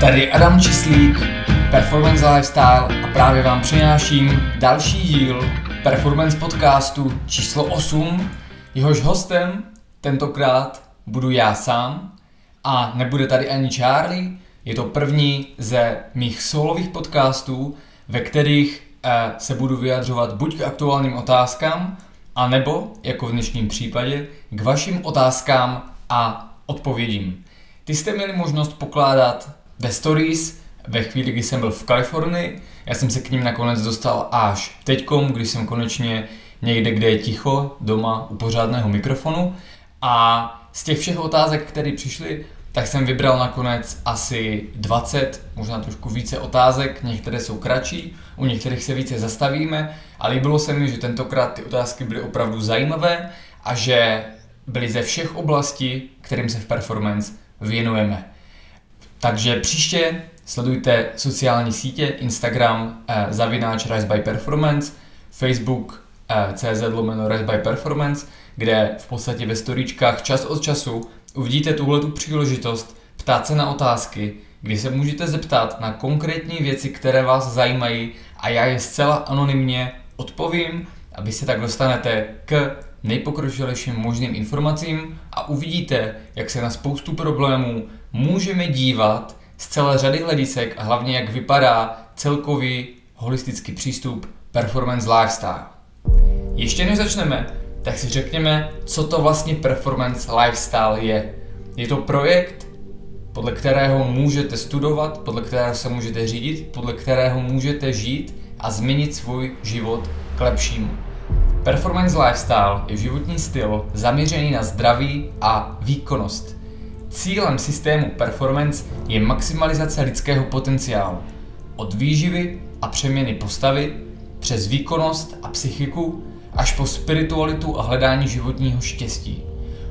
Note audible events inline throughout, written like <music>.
Tady Adam Čislík, Performance Lifestyle a právě vám přináším další díl Performance podcastu číslo 8. Jehož hostem tentokrát budu já sám a nebude tady ani Charlie. Je to první ze mých solových podcastů, ve kterých eh, se budu vyjadřovat buď k aktuálním otázkám, a nebo, jako v dnešním případě, k vašim otázkám a odpovědím. Ty jste měli možnost pokládat ve stories ve chvíli, kdy jsem byl v Kalifornii. Já jsem se k ním nakonec dostal až teďkom, když jsem konečně někde, kde je ticho, doma u pořádného mikrofonu. A z těch všech otázek, které přišly, tak jsem vybral nakonec asi 20, možná trošku více otázek, některé jsou kratší, u některých se více zastavíme a líbilo se mi, že tentokrát ty otázky byly opravdu zajímavé a že byly ze všech oblastí, kterým se v performance věnujeme. Takže příště sledujte sociální sítě, Instagram eh, zavináč Rise by Performance, Facebook eh, CZ lomeno Rise by Performance, kde v podstatě ve storíčkách čas od času uvidíte tuhle tu příležitost ptát se na otázky, kdy se můžete zeptat na konkrétní věci, které vás zajímají a já je zcela anonymně odpovím a vy se tak dostanete k nejpokročilejším možným informacím a uvidíte, jak se na spoustu problémů můžeme dívat z celé řady hledisek a hlavně jak vypadá celkový holistický přístup performance lifestyle. Ještě než začneme, tak si řekněme, co to vlastně performance lifestyle je. Je to projekt, podle kterého můžete studovat, podle kterého se můžete řídit, podle kterého můžete žít a změnit svůj život k lepšímu. Performance lifestyle je životní styl zaměřený na zdraví a výkonnost. Cílem systému performance je maximalizace lidského potenciálu. Od výživy a přeměny postavy, přes výkonnost a psychiku, až po spiritualitu a hledání životního štěstí.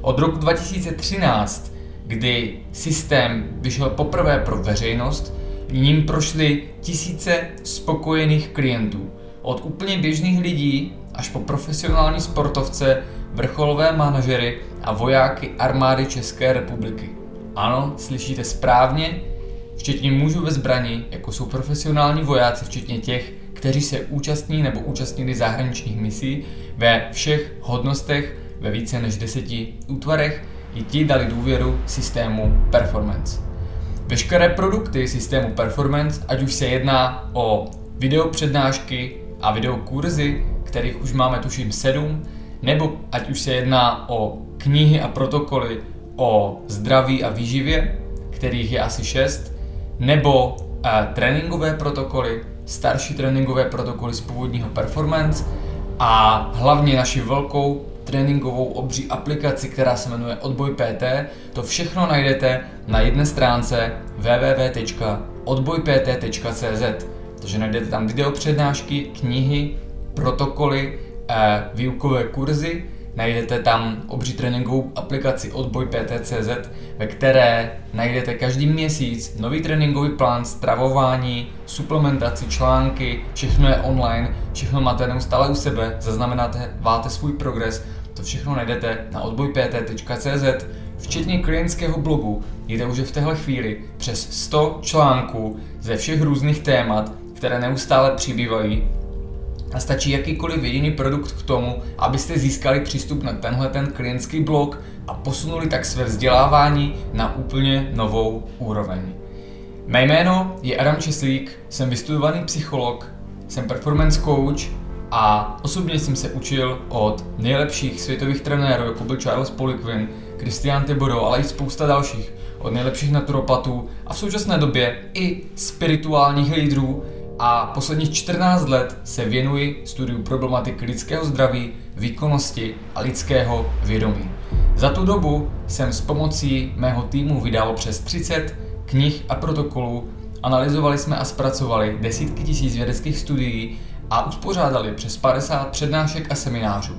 Od roku 2013, kdy systém vyšel poprvé pro veřejnost, ním prošly tisíce spokojených klientů. Od úplně běžných lidí až po profesionální sportovce, vrcholové manažery a vojáky armády České republiky. Ano, slyšíte správně, včetně mužů ve zbrani, jako jsou profesionální vojáci, včetně těch, kteří se účastní nebo účastnili zahraničních misí ve všech hodnostech ve více než deseti útvarech, i ti dali důvěru systému performance. Veškeré produkty systému performance, ať už se jedná o videopřednášky a videokurzy, kterých už máme tuším sedm, nebo ať už se jedná o knihy a protokoly o zdraví a výživě, kterých je asi šest, nebo uh, tréninkové protokoly, starší tréninkové protokoly z původního performance a hlavně naši velkou tréninkovou obří aplikaci, která se jmenuje Odboj PT. To všechno najdete na jedné stránce www.odbojpt.cz Takže najdete tam video přednášky, knihy, protokoly, eh, výukové kurzy, najdete tam obří tréninkovou aplikaci Odboj PT.cz, ve které najdete každý měsíc nový tréninkový plán, stravování, suplementaci, články, všechno je online, všechno máte neustále u sebe, zaznamenáte, váte svůj progres, to všechno najdete na odbojpt.cz, včetně klientského blogu, kde už v téhle chvíli přes 100 článků ze všech různých témat, které neustále přibývají a stačí jakýkoliv jediný produkt k tomu, abyste získali přístup na tenhle ten klientský blog a posunuli tak své vzdělávání na úplně novou úroveň. Mé jméno je Adam Česlík, jsem vystudovaný psycholog, jsem performance coach a osobně jsem se učil od nejlepších světových trenérů, jako byl Charles Poliquin, Christian Thibodeau, ale i spousta dalších, od nejlepších naturopatů a v současné době i spirituálních lídrů, a posledních 14 let se věnuji studiu problematiky lidského zdraví, výkonnosti a lidského vědomí. Za tu dobu jsem s pomocí mého týmu vydal přes 30 knih a protokolů, analyzovali jsme a zpracovali desítky tisíc vědeckých studií a uspořádali přes 50 přednášek a seminářů.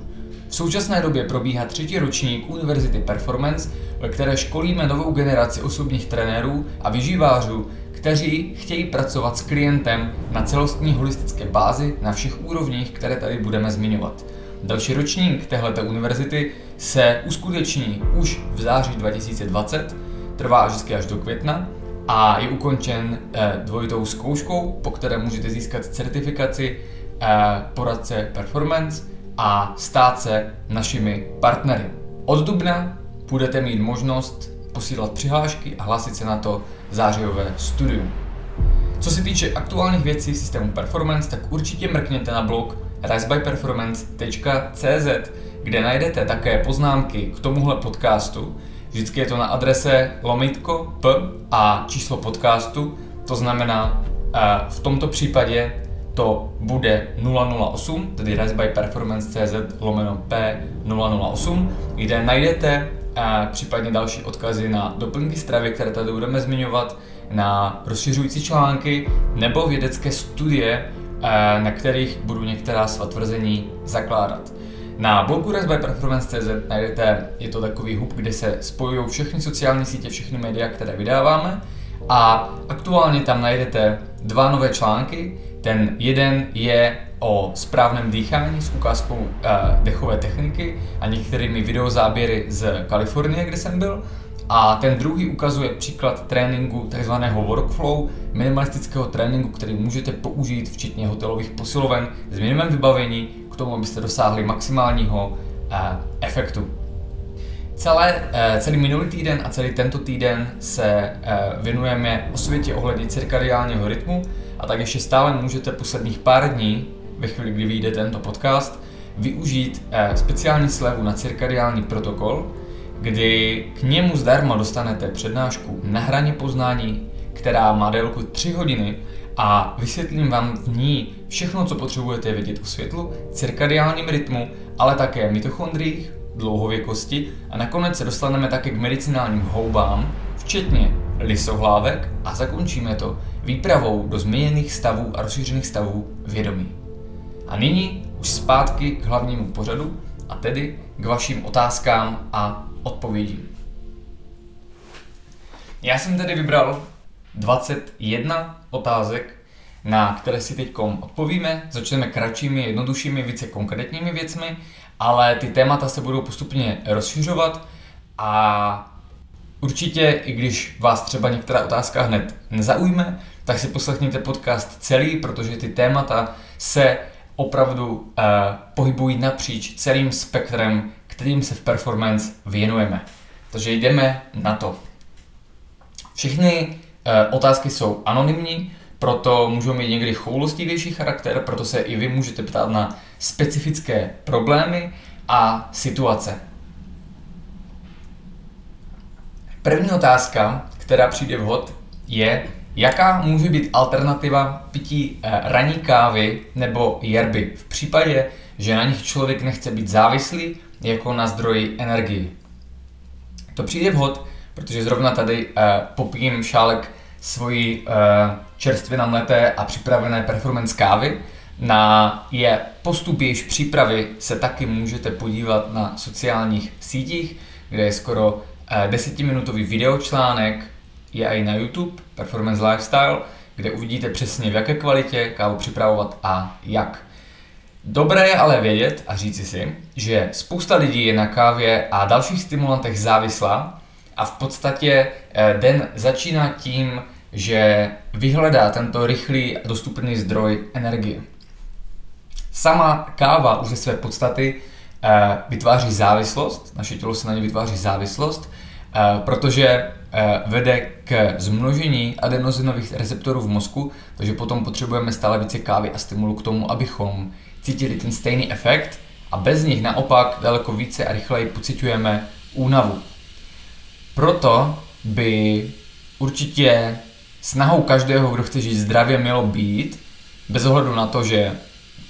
V současné době probíhá třetí ročník Univerzity Performance, ve které školíme novou generaci osobních trenérů a vyživářů, kteří chtějí pracovat s klientem na celostní holistické bázi na všech úrovních, které tady budeme zmiňovat. Další ročník téhleté univerzity se uskuteční už v září 2020, trvá vždycky až do května a je ukončen eh, dvojitou zkouškou, po které můžete získat certifikaci eh, poradce performance a stát se našimi partnery. Od dubna budete mít možnost posílat přihlášky a hlásit se na to zářijové studium. Co se týče aktuálních věcí systému Performance, tak určitě mrkněte na blog risebyperformance.cz, kde najdete také poznámky k tomuhle podcastu. Vždycky je to na adrese lomitko p a číslo podcastu, to znamená eh, v tomto případě to bude 008, tedy risebyperformance.cz lomeno P008, kde najdete případně další odkazy na doplňky stravy, které tady budeme zmiňovat, na rozšiřující články nebo vědecké studie, eh, na kterých budu některá svá tvrzení zakládat. Na blogu by Performance.cz najdete, je to takový hub, kde se spojují všechny sociální sítě, všechny média, které vydáváme a aktuálně tam najdete dva nové články. Ten jeden je o správném dýchání s ukázkou uh, dechové techniky a některými videozáběry z Kalifornie, kde jsem byl. A ten druhý ukazuje příklad tréninku takzvaného workflow, minimalistického tréninku, který můžete použít včetně hotelových posiloven s minimem vybavení k tomu, abyste dosáhli maximálního uh, efektu. Celé, uh, celý minulý týden a celý tento týden se věnujeme osvětě ohledně cirkadiálního rytmu a tak ještě stále můžete posledních pár dní, ve chvíli, kdy vyjde tento podcast, využít uh, speciální slevu na cirkadiální protokol, kdy k němu zdarma dostanete přednášku na hraně poznání, která má délku 3 hodiny a vysvětlím vám v ní všechno, co potřebujete vědět o světlu, cirkadiálním rytmu, ale také mitochondriích, dlouhověkosti a nakonec se dostaneme také k medicinálním houbám, včetně lisohlávek a zakončíme to výpravou do změněných stavů a rozšířených stavů vědomí. A nyní už zpátky k hlavnímu pořadu a tedy k vašim otázkám a odpovědím. Já jsem tedy vybral 21 otázek, na které si teď odpovíme. Začneme kratšími, jednoduššími, více konkrétními věcmi, ale ty témata se budou postupně rozšiřovat a určitě, i když vás třeba některá otázka hned nezaujme, tak si poslechněte podcast celý, protože ty témata se opravdu uh, pohybují napříč celým spektrem kterým se v performance věnujeme. Takže jdeme na to. Všechny e, otázky jsou anonymní, proto můžou mít někdy choulostivější charakter, proto se i vy můžete ptát na specifické problémy a situace. První otázka, která přijde vhod, je, jaká může být alternativa pití e, ranní kávy nebo jerby v případě, že na nich člověk nechce být závislý jako na zdroji energii. To přijde vhod, protože zrovna tady uh, popijím šálek svojí uh, čerstvě namleté a připravené performance kávy. Na je postup jejíž přípravy se taky můžete podívat na sociálních sítích, kde je skoro desetiminutový videočlánek, je i na YouTube, Performance Lifestyle, kde uvidíte přesně v jaké kvalitě kávu připravovat a jak. Dobré je ale vědět a říci si, že spousta lidí je na kávě a dalších stimulantech závislá a v podstatě eh, den začíná tím, že vyhledá tento rychlý a dostupný zdroj energie. Sama káva už ze své podstaty eh, vytváří závislost, naše tělo se na ně vytváří závislost, eh, protože vede k zmnožení adenozinových receptorů v mozku, takže potom potřebujeme stále více kávy a stimulu k tomu, abychom cítili ten stejný efekt a bez nich naopak daleko více a rychleji pocitujeme únavu. Proto by určitě snahou každého, kdo chce žít zdravě, mělo být, bez ohledu na to, že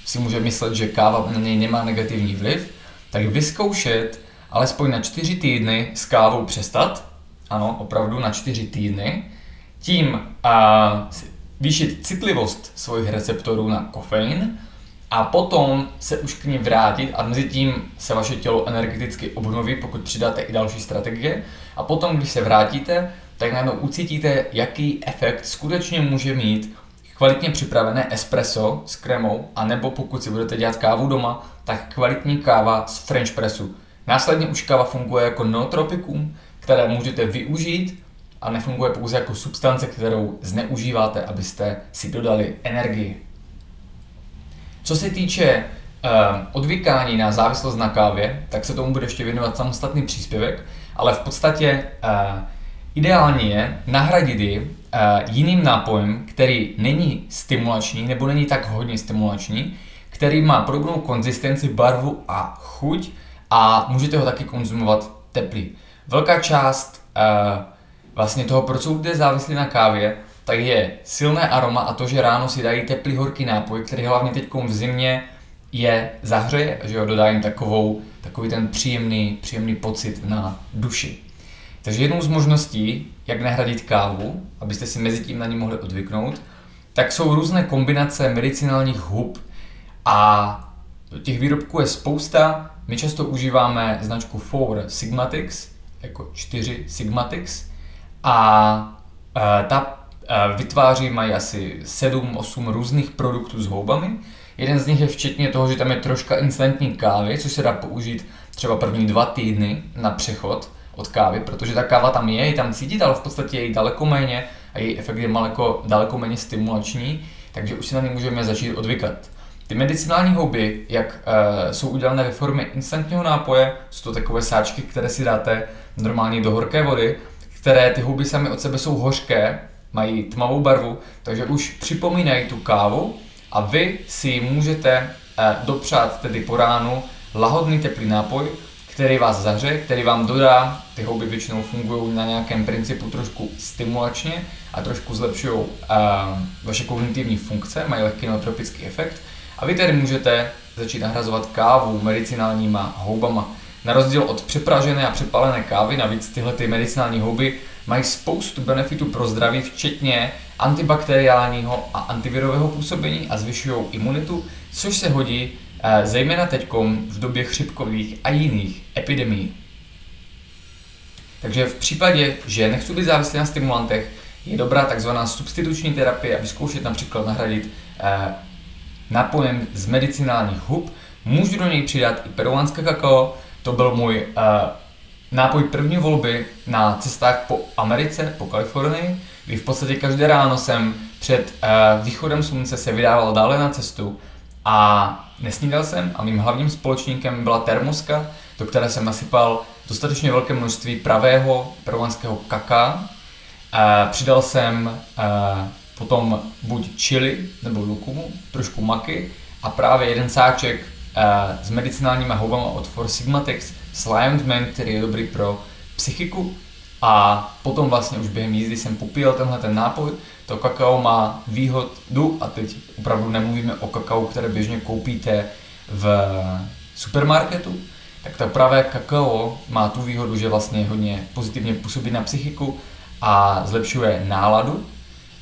si může myslet, že káva na něj nemá negativní vliv, tak vyzkoušet alespoň na čtyři týdny s kávou přestat, ano, opravdu na čtyři týdny, tím a, výšit citlivost svých receptorů na kofein a potom se už k ní vrátit a mezi tím se vaše tělo energeticky obnoví, pokud přidáte i další strategie. A potom, když se vrátíte, tak najednou ucítíte, jaký efekt skutečně může mít kvalitně připravené espresso s krémou, anebo pokud si budete dělat kávu doma, tak kvalitní káva z French pressu. Následně už káva funguje jako nootropikum, které můžete využít a nefunguje pouze jako substance, kterou zneužíváte, abyste si dodali energii. Co se týče uh, odvykání na závislost na kávě, tak se tomu bude ještě věnovat samostatný příspěvek, ale v podstatě uh, ideální je nahradit ji uh, jiným nápojem, který není stimulační nebo není tak hodně stimulační, který má podobnou konzistenci, barvu a chuť a můžete ho taky konzumovat teplý. Velká část uh, vlastně toho, proč jsou lidé závislí na kávě, tak je silné aroma a to, že ráno si dají teplý horký nápoj, který hlavně teď v zimě je zahřeje, že ho dodají takovou, takový ten příjemný, příjemný pocit na duši. Takže jednou z možností, jak nahradit kávu, abyste si mezi tím na ní mohli odvyknout, tak jsou různé kombinace medicinálních hub a těch výrobků je spousta. My často užíváme značku 4 Sigmatix, jako 4 Sigmatix a e, ta e, vytváří, mají asi 7-8 různých produktů s houbami. Jeden z nich je včetně toho, že tam je troška instantní kávy, což se dá použít třeba první dva týdny na přechod od kávy, protože ta káva tam je, je tam cítit, ale v podstatě je daleko méně a její efekt je daleko, daleko méně stimulační, takže už si na ně můžeme začít odvykat. Ty medicinální houby, jak uh, jsou udělané ve formě instantního nápoje, jsou to takové sáčky, které si dáte normálně do horké vody, které ty houby sami od sebe jsou hořké, mají tmavou barvu, takže už připomínají tu kávu a vy si můžete uh, dopřát tedy po ránu lahodný teplý nápoj, který vás zahře, který vám dodá, ty houby většinou fungují na nějakém principu trošku stimulačně a trošku zlepšují uh, vaše kognitivní funkce, mají lehký nootropický efekt a vy tedy můžete začít nahrazovat kávu medicinálníma houbama. Na rozdíl od přepražené a přepalené kávy, navíc tyhle ty medicinální houby mají spoustu benefitů pro zdraví, včetně antibakteriálního a antivirového působení a zvyšují imunitu, což se hodí eh, zejména teď v době chřipkových a jiných epidemií. Takže v případě, že nechci být závislý na stimulantech, je dobrá takzvaná substituční terapie a vyzkoušet například nahradit eh, z medicinálních hub. Můžu do něj přidat i peruánské kakao, to byl můj uh, nápoj první volby na cestách po Americe, po Kalifornii, kdy v podstatě každé ráno jsem před uh, východem slunce se vydával dále na cestu a nesnídal jsem a mým hlavním společníkem byla termoska, do které jsem nasypal dostatečně velké množství pravého peruánského kaká. Uh, přidal jsem uh, potom buď chili nebo lukumu, trošku maky a právě jeden sáček s medicinálníma houbama od Four Sigmatex s Man, který je dobrý pro psychiku a potom vlastně už během jízdy jsem popíjel tenhle ten nápoj. To kakao má výhodu, a teď opravdu nemluvíme o kakao, které běžně koupíte v supermarketu, tak to pravé kakao má tu výhodu, že vlastně hodně pozitivně působí na psychiku a zlepšuje náladu,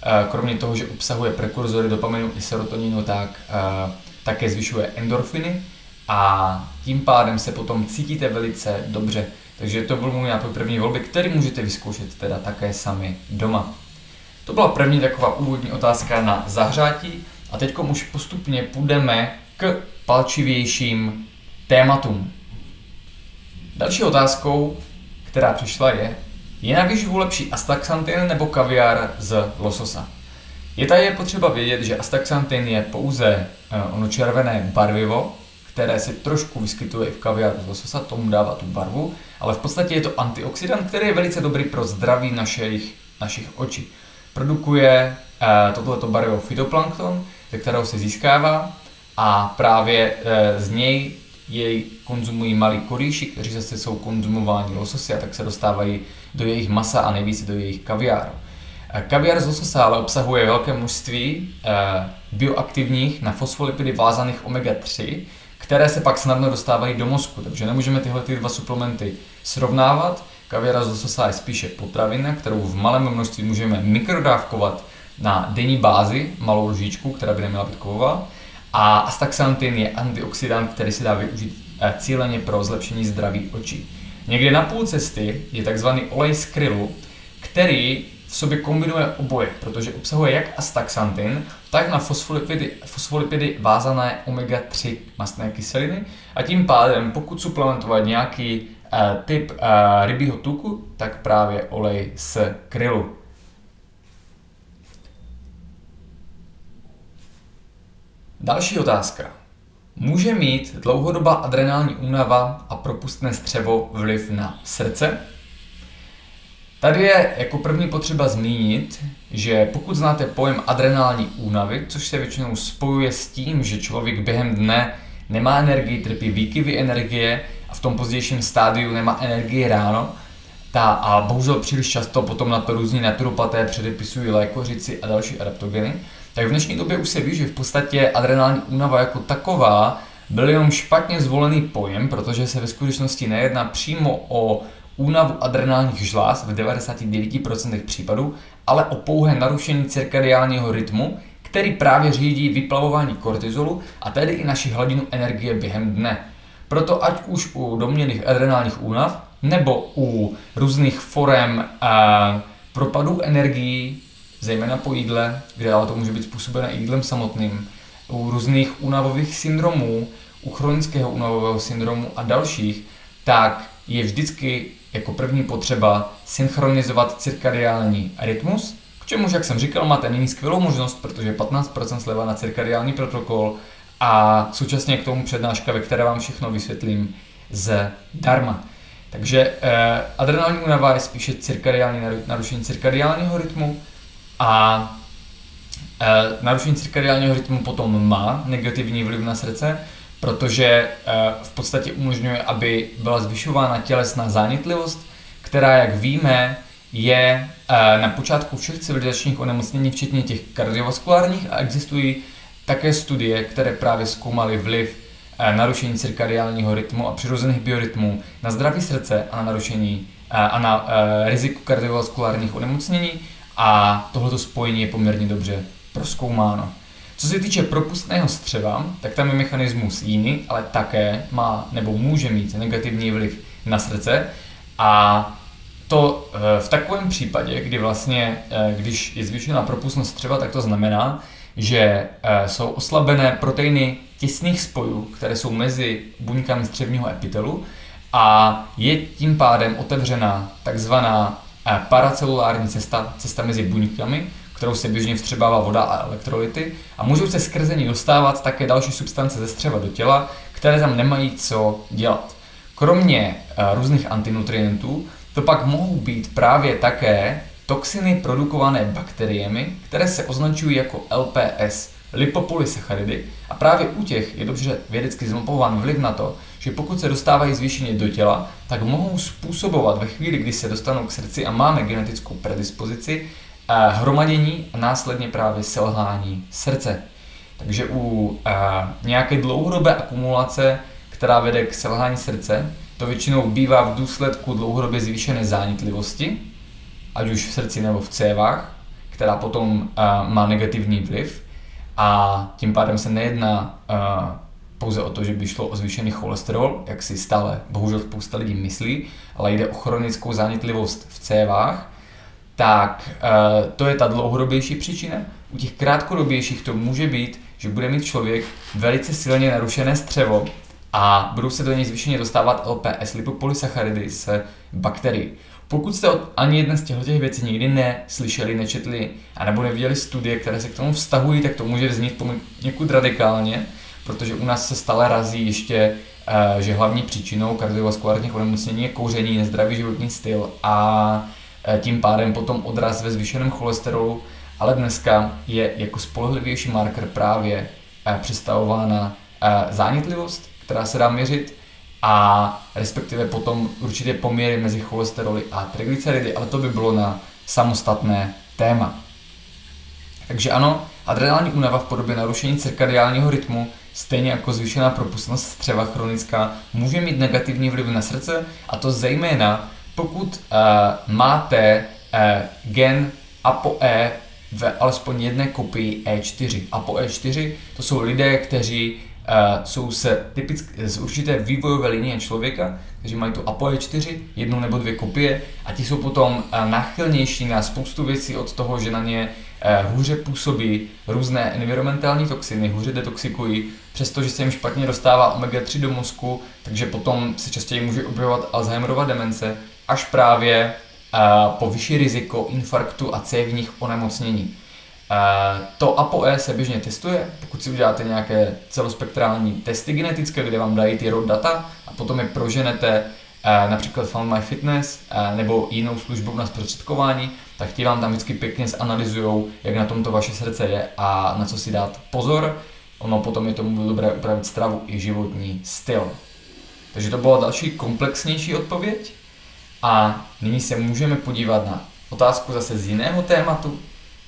Eh, kromě toho, že obsahuje prekurzory dopaminu i serotoninu, tak eh, také zvyšuje endorfiny a tím pádem se potom cítíte velice dobře. Takže to byl můj nápoj první volby, který můžete vyzkoušet teda také sami doma. To byla první taková úvodní otázka na zahřátí a teď už postupně půjdeme k palčivějším tématům. Další otázkou, která přišla je, je na výživu lepší astaxantin nebo kaviár z lososa? Je tady potřeba vědět, že astaxantin je pouze uh, ono červené barvivo, které se trošku vyskytuje i v kaviáru z lososa, tomu dává tu barvu, ale v podstatě je to antioxidant, který je velice dobrý pro zdraví našich, našich očí. Produkuje uh, tohleto barvivo fitoplankton, ze kterého se získává a právě uh, z něj jej konzumují malí korýši, kteří zase jsou konzumováni lososy a tak se dostávají do jejich masa a nejvíce do jejich kaviáru. Eh, kaviár z lososa ale obsahuje velké množství eh, bioaktivních na fosfolipidy vázaných omega-3, které se pak snadno dostávají do mozku, takže nemůžeme tyhle ty dva suplementy srovnávat. Kaviár z lososa je spíše potravina, kterou v malém množství můžeme mikrodávkovat na denní bázi, malou lžičku, která by neměla být kovová. A astaxantin je antioxidant, který se dá využít eh, cíleně pro zlepšení zdraví očí. Někde na půl cesty je takzvaný olej z krylu, který v sobě kombinuje oboje, protože obsahuje jak astaxantin, tak na fosfolipidy, fosfolipidy vázané omega-3 mastné kyseliny a tím pádem, pokud suplementovat nějaký typ rybího tuku, tak právě olej z krylu. Další otázka. Může mít dlouhodobá adrenální únava a propustné střevo vliv na srdce? Tady je jako první potřeba zmínit, že pokud znáte pojem adrenální únavy, což se většinou spojuje s tím, že člověk během dne nemá energii, trpí výkyvy energie a v tom pozdějším stádiu nemá energii ráno, ta, a bohužel příliš často potom na to různí naturopaté předepisují lékořici a další adaptogeny, tak v dnešní době už se ví, že v podstatě adrenální únava jako taková byl jenom špatně zvolený pojem, protože se ve skutečnosti nejedná přímo o únavu adrenálních žláz v 99% případů, ale o pouhé narušení cirkadiálního rytmu, který právě řídí vyplavování kortizolu a tedy i naši hladinu energie během dne. Proto ať už u domněných adrenálních únav nebo u různých forem a propadů energií, zejména po jídle, kde ale to může být způsobené jídlem samotným, u různých únavových syndromů, u chronického únavového syndromu a dalších, tak je vždycky jako první potřeba synchronizovat cirkadiální rytmus, k čemuž, jak jsem říkal, máte nyní skvělou možnost, protože 15% sleva na cirkadiální protokol a současně k tomu přednáška, ve které vám všechno vysvětlím z darma. Takže eh, adrenální únava je spíše cirkadiální narušení cirkadiálního rytmu a eh, narušení cirkadiálního rytmu potom má negativní vliv na srdce, protože eh, v podstatě umožňuje, aby byla zvyšována tělesná zánětlivost, která, jak víme, je eh, na počátku všech civilizačních onemocnění, včetně těch kardiovaskulárních a existují také studie, které právě zkoumaly vliv eh, narušení cirkadiálního rytmu a přirozených biorytmů na zdraví srdce a na narušení a na riziku kardiovaskulárních onemocnění a tohleto spojení je poměrně dobře proskoumáno. Co se týče propustného střeva, tak tam je mechanismus jiný, ale také má nebo může mít negativní vliv na srdce. A to eh, v takovém případě, kdy vlastně, eh, když je zvýšená propustnost střeva, tak to znamená, že eh, jsou oslabené proteiny těsných spojů, které jsou mezi buňkami střevního epitelu a je tím pádem otevřena takzvaná paracelulární cesta, cesta mezi buňkami, kterou se běžně vstřebává voda a elektrolyty a můžou se skrze ní dostávat také další substance ze střeva do těla, které tam nemají co dělat. Kromě uh, různých antinutrientů, to pak mohou být právě také toxiny produkované bakteriemi, které se označují jako LPS, lipopolysacharidy, a právě u těch je dobře vědecky zmapován vliv na to, že pokud se dostávají zvýšeně do těla, tak mohou způsobovat ve chvíli, kdy se dostanou k srdci a máme genetickou predispozici, hromadění a následně právě selhání srdce. Takže u nějaké dlouhodobé akumulace, která vede k selhání srdce, to většinou bývá v důsledku dlouhodobě zvýšené zánětlivosti, ať už v srdci nebo v cévách, která potom má negativní vliv a tím pádem se nejedná pouze o to, že by šlo o zvýšený cholesterol, jak si stále bohužel spousta lidí myslí, ale jde o chronickou zánětlivost v cévách, tak uh, to je ta dlouhodobější příčina. U těch krátkodobějších to může být, že bude mít člověk velice silně narušené střevo a budou se do něj zvýšeně dostávat LPS, lipopolysacharidy z bakterií. Pokud jste ani jeden z těchto těch věcí nikdy neslyšeli, nečetli, anebo neviděli studie, které se k tomu vztahují, tak to může vznít někud radikálně, protože u nás se stále razí ještě, uh, že hlavní příčinou kardiovaskulárních onemocnění je kouření, nezdravý životní styl a Eh, tím pádem potom odraz ve zvýšeném cholesterolu, ale dneska je jako spolehlivější marker právě eh, představována eh, zánětlivost, která se dá měřit a respektive potom určitě poměry mezi cholesteroly a triglyceridy, ale to by bylo na samostatné téma. Takže ano, adrenální únava v podobě narušení cirkadiálního rytmu, stejně jako zvýšená propustnost střeva chronická, může mít negativní vliv na srdce a to zejména pokud uh, máte uh, gen ApoE v alespoň jedné kopii E4. ApoE4 to jsou lidé, kteří uh, jsou se typicky z určité vývojové linie člověka, kteří mají tu ApoE4, jednu nebo dvě kopie a ti jsou potom uh, náchylnější na spoustu věcí od toho, že na ně eh, hůře působí různé environmentální toxiny, hůře detoxikují, přestože se jim špatně dostává omega-3 do mozku, takže potom se častěji může objevovat Alzheimerova demence, až právě eh, po vyšší riziko infarktu a cévních onemocnění. Uh, to ApoE se běžně testuje, pokud si uděláte nějaké celospektrální testy genetické, kde vám dají ty rod data a potom je proženete uh, například Found My Fitness nebo jinou službu na zprostředkování, tak ti vám tam vždycky pěkně zanalizují, jak na tom to vaše srdce je a na co si dát pozor. Ono potom je tomu dobré upravit stravu i životní styl. Takže to byla další komplexnější odpověď. A nyní se můžeme podívat na otázku zase z jiného tématu,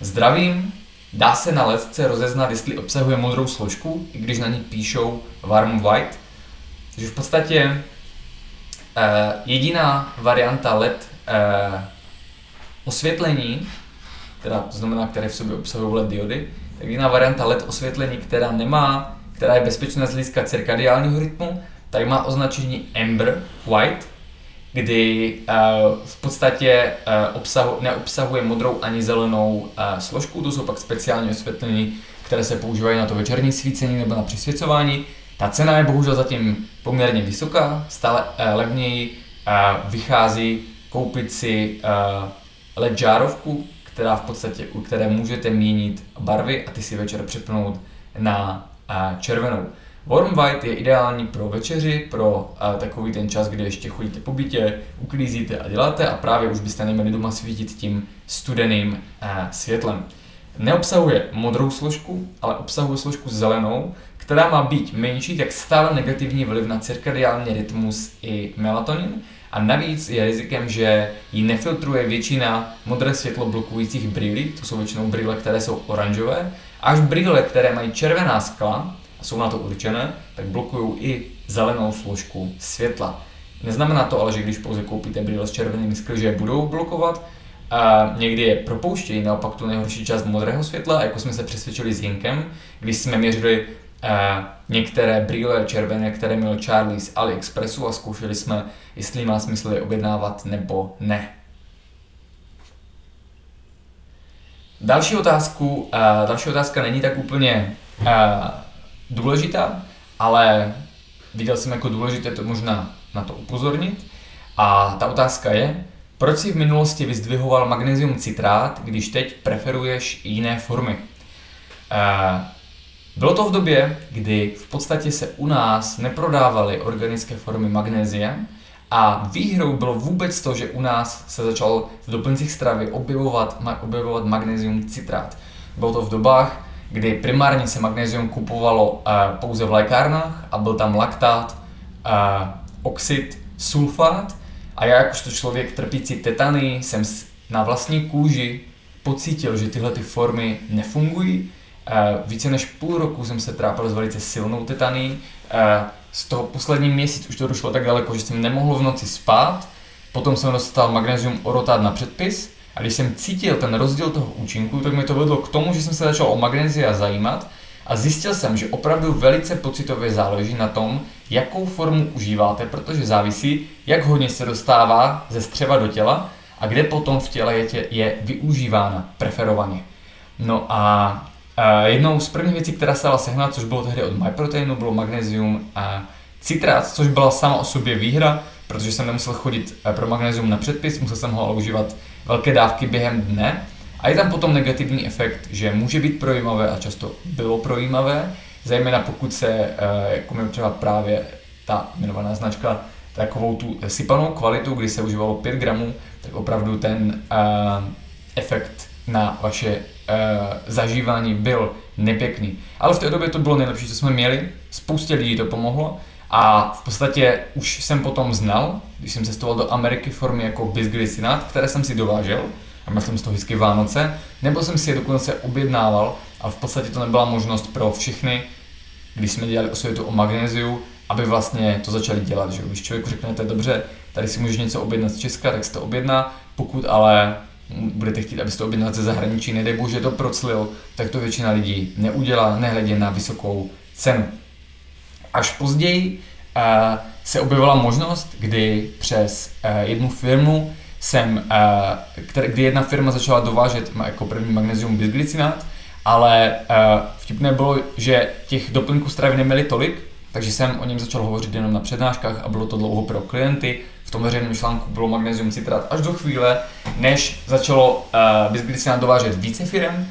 Zdravím, dá se na ledce rozeznat, jestli obsahuje modrou složku, i když na ní píšou warm white. Takže v podstatě uh, jediná varianta LED uh, osvětlení, teda to znamená, které v sobě obsahují LED diody, tak jediná varianta LED osvětlení, která nemá, která je bezpečná z hlediska cirkadiálního rytmu, tak má označení Amber White, kdy uh, v podstatě obsahu, neobsahuje modrou ani zelenou uh, složku, to jsou pak speciální osvětlení, které se používají na to večerní svícení nebo na přisvěcování. Ta cena je bohužel zatím poměrně vysoká, stále levněji vychází koupit si LED žárovku, která v podstatě, u které můžete měnit barvy a ty si večer přepnout na červenou. Warm white je ideální pro večeři, pro uh, takový ten čas, kdy ještě chodíte po bytě, uklízíte a děláte a právě už byste neměli doma svítit tím studeným uh, světlem. Neobsahuje modrou složku, ale obsahuje složku zelenou, která má být menší, tak stále negativní vliv na cirkadiální rytmus i melatonin a navíc je rizikem, že ji nefiltruje většina modré světlo blokujících brýlí, to jsou většinou brýle, které jsou oranžové, až brýle, které mají červená skla, a jsou na to určené, tak blokují i zelenou složku světla. Neznamená to ale, že když pouze koupíte brýle s červenými skly, že je budou blokovat, a někdy je propouštějí naopak tu nejhorší část modrého světla, jako jsme se přesvědčili s Jinkem, když jsme měřili uh, některé brýle červené, které měl Charlie z AliExpressu a zkoušeli jsme, jestli má smysl je objednávat nebo ne. Další otázku, uh, další otázka není tak úplně uh, důležitá, ale viděl jsem jako důležité to možná na to upozornit. A ta otázka je, proč si v minulosti vyzdvihoval magnézium citrát, když teď preferuješ jiné formy? Eh, bylo to v době, kdy v podstatě se u nás neprodávaly organické formy magnézia a výhrou bylo vůbec to, že u nás se začal v doplňcích stravy objevovat, objevovat magnézium citrát. Bylo to v dobách, kdy primárně se magnézium kupovalo uh, pouze v lékárnách a byl tam laktát, uh, oxid, sulfát a já jakožto člověk trpící tetany jsem na vlastní kůži pocítil, že tyhle ty formy nefungují. Uh, více než půl roku jsem se trápil s velice silnou tetaní. Uh, z toho poslední měsíc už to došlo tak daleko, že jsem nemohl v noci spát. Potom jsem dostal magnézium orotát na předpis a když jsem cítil ten rozdíl toho účinku, tak mi to vedlo k tomu, že jsem se začal o magnézia zajímat a zjistil jsem, že opravdu velice pocitově záleží na tom, jakou formu užíváte, protože závisí, jak hodně se dostává ze střeva do těla a kde potom v těle je, tě, je využívána preferovaně. No a a jednou z prvních věcí, která se dala sehnat, což bylo tehdy od MyProteinu, bylo magnézium a citrát, což byla sama o sobě výhra, protože jsem nemusel chodit eh, pro magnézium na předpis, musel jsem ho ale užívat velké dávky během dne. A je tam potom negativní efekt, že může být projímavé a často bylo projímavé, zejména pokud se, eh, jako mi třeba právě ta jmenovaná značka, takovou tu sypanou kvalitu, kdy se užívalo 5 gramů, tak opravdu ten uh, efekt na vaše uh, zažívání byl nepěkný. Ale v té době to bylo nejlepší, co jsme měli, spoustě lidí to pomohlo a v podstatě už jsem potom znal, když jsem cestoval do Ameriky formy jako bisglycinát, které jsem si dovážel, a měl jsem z toho vždycky Vánoce, nebo jsem si je dokonce objednával a v podstatě to nebyla možnost pro všechny, když jsme dělali osvětu o magnéziu, aby vlastně to začali dělat. Že? Když člověku řeknete, dobře, tady si můžeš něco objednat z Česka, tak si to objedná, pokud ale budete chtít, abyste to objednal ze zahraničí, nedej bože to proclil, tak to většina lidí neudělá, nehledě na vysokou cenu. Až později uh, se objevila možnost, kdy přes uh, jednu firmu jsem, uh, kdy jedna firma začala dovážet jako první magnézium bisglycinát, ale vtipné bylo, že těch doplňků stravy neměli tolik, takže jsem o něm začal hovořit jenom na přednáškách a bylo to dlouho pro klienty. V tom veřejném článku bylo magnézium citrát až do chvíle, než začalo uh, bisglycinát dovážet více firm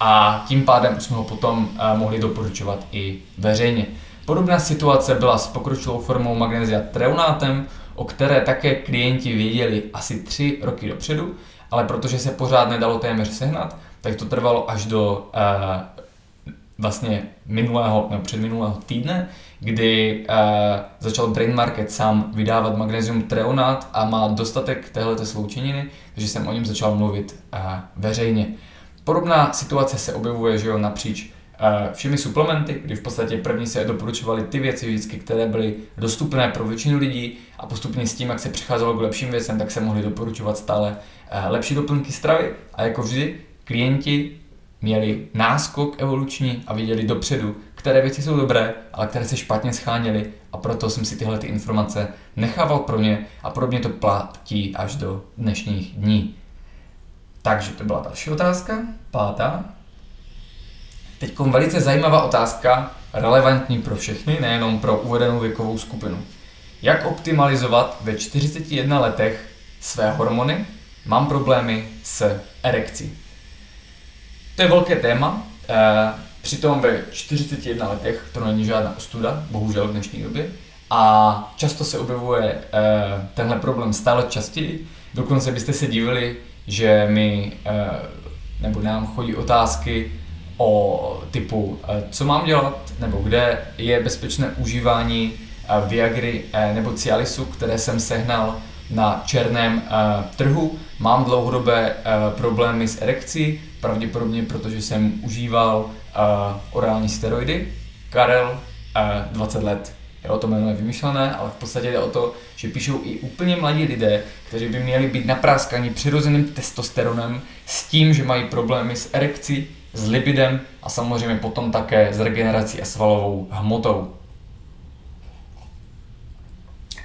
a tím pádem jsme ho potom uh, mohli doporučovat i veřejně. Podobná situace byla s pokročilou formou magnézia treunátem, o které také klienti věděli asi tři roky dopředu, ale protože se pořád nedalo téměř sehnat, tak to trvalo až do uh, vlastně minulého nebo předminulého týdne, kdy uh, začal Brain Market sám vydávat magnézium treonát a má dostatek téhleté sloučeniny, takže jsem o něm začal mluvit uh, veřejně. Podobná situace se objevuje že jo, napříč všemi suplementy, kdy v podstatě první se doporučovaly ty věci vždycky, které byly dostupné pro většinu lidí a postupně s tím, jak se přicházelo k lepším věcem, tak se mohly doporučovat stále uh, lepší doplňky stravy a jako vždy klienti měli náskok evoluční a viděli dopředu, které věci jsou dobré, ale které se špatně scháněly a proto jsem si tyhle ty informace nechával pro ně a mě to platí až do dnešních dní. Takže to byla další otázka, pátá. Teď velice zajímavá otázka, relevantní pro všechny, nejenom pro uvedenou věkovou skupinu. Jak optimalizovat ve 41 letech své hormony? Mám problémy s erekcí. To je velké téma, eh, přitom ve 41 letech to není žádná ostuda, bohužel v dnešní době. A často se objevuje eh, tenhle problém stále častěji. Dokonce byste se divili, že mi eh, nebo nám chodí otázky o typu, co mám dělat, nebo kde je bezpečné užívání Viagry nebo Cialisu, které jsem sehnal na černém trhu. Mám dlouhodobé problémy s erekcí, pravděpodobně protože jsem užíval orální steroidy. Karel, uh, 20 let, jo, to jméno je vymyšlené, ale v podstatě jde o to, že píšou i úplně mladí lidé, kteří by měli být napráskaní přirozeným testosteronem s tím, že mají problémy s erekcí, s libidem a samozřejmě potom také s regenerací a svalovou hmotou.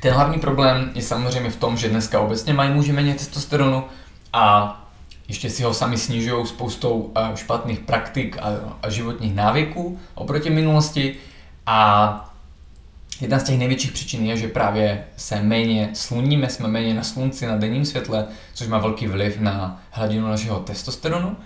Ten hlavní problém je samozřejmě v tom, že dneska obecně mají muži méně testosteronu a ještě si ho sami snižují spoustou eh, špatných praktik a životních návyků oproti minulosti a Jedna z těch největších příčin je, že právě se méně sluníme, jsme méně na slunci, na denním světle, což má velký vliv na hladinu našeho testosteronu.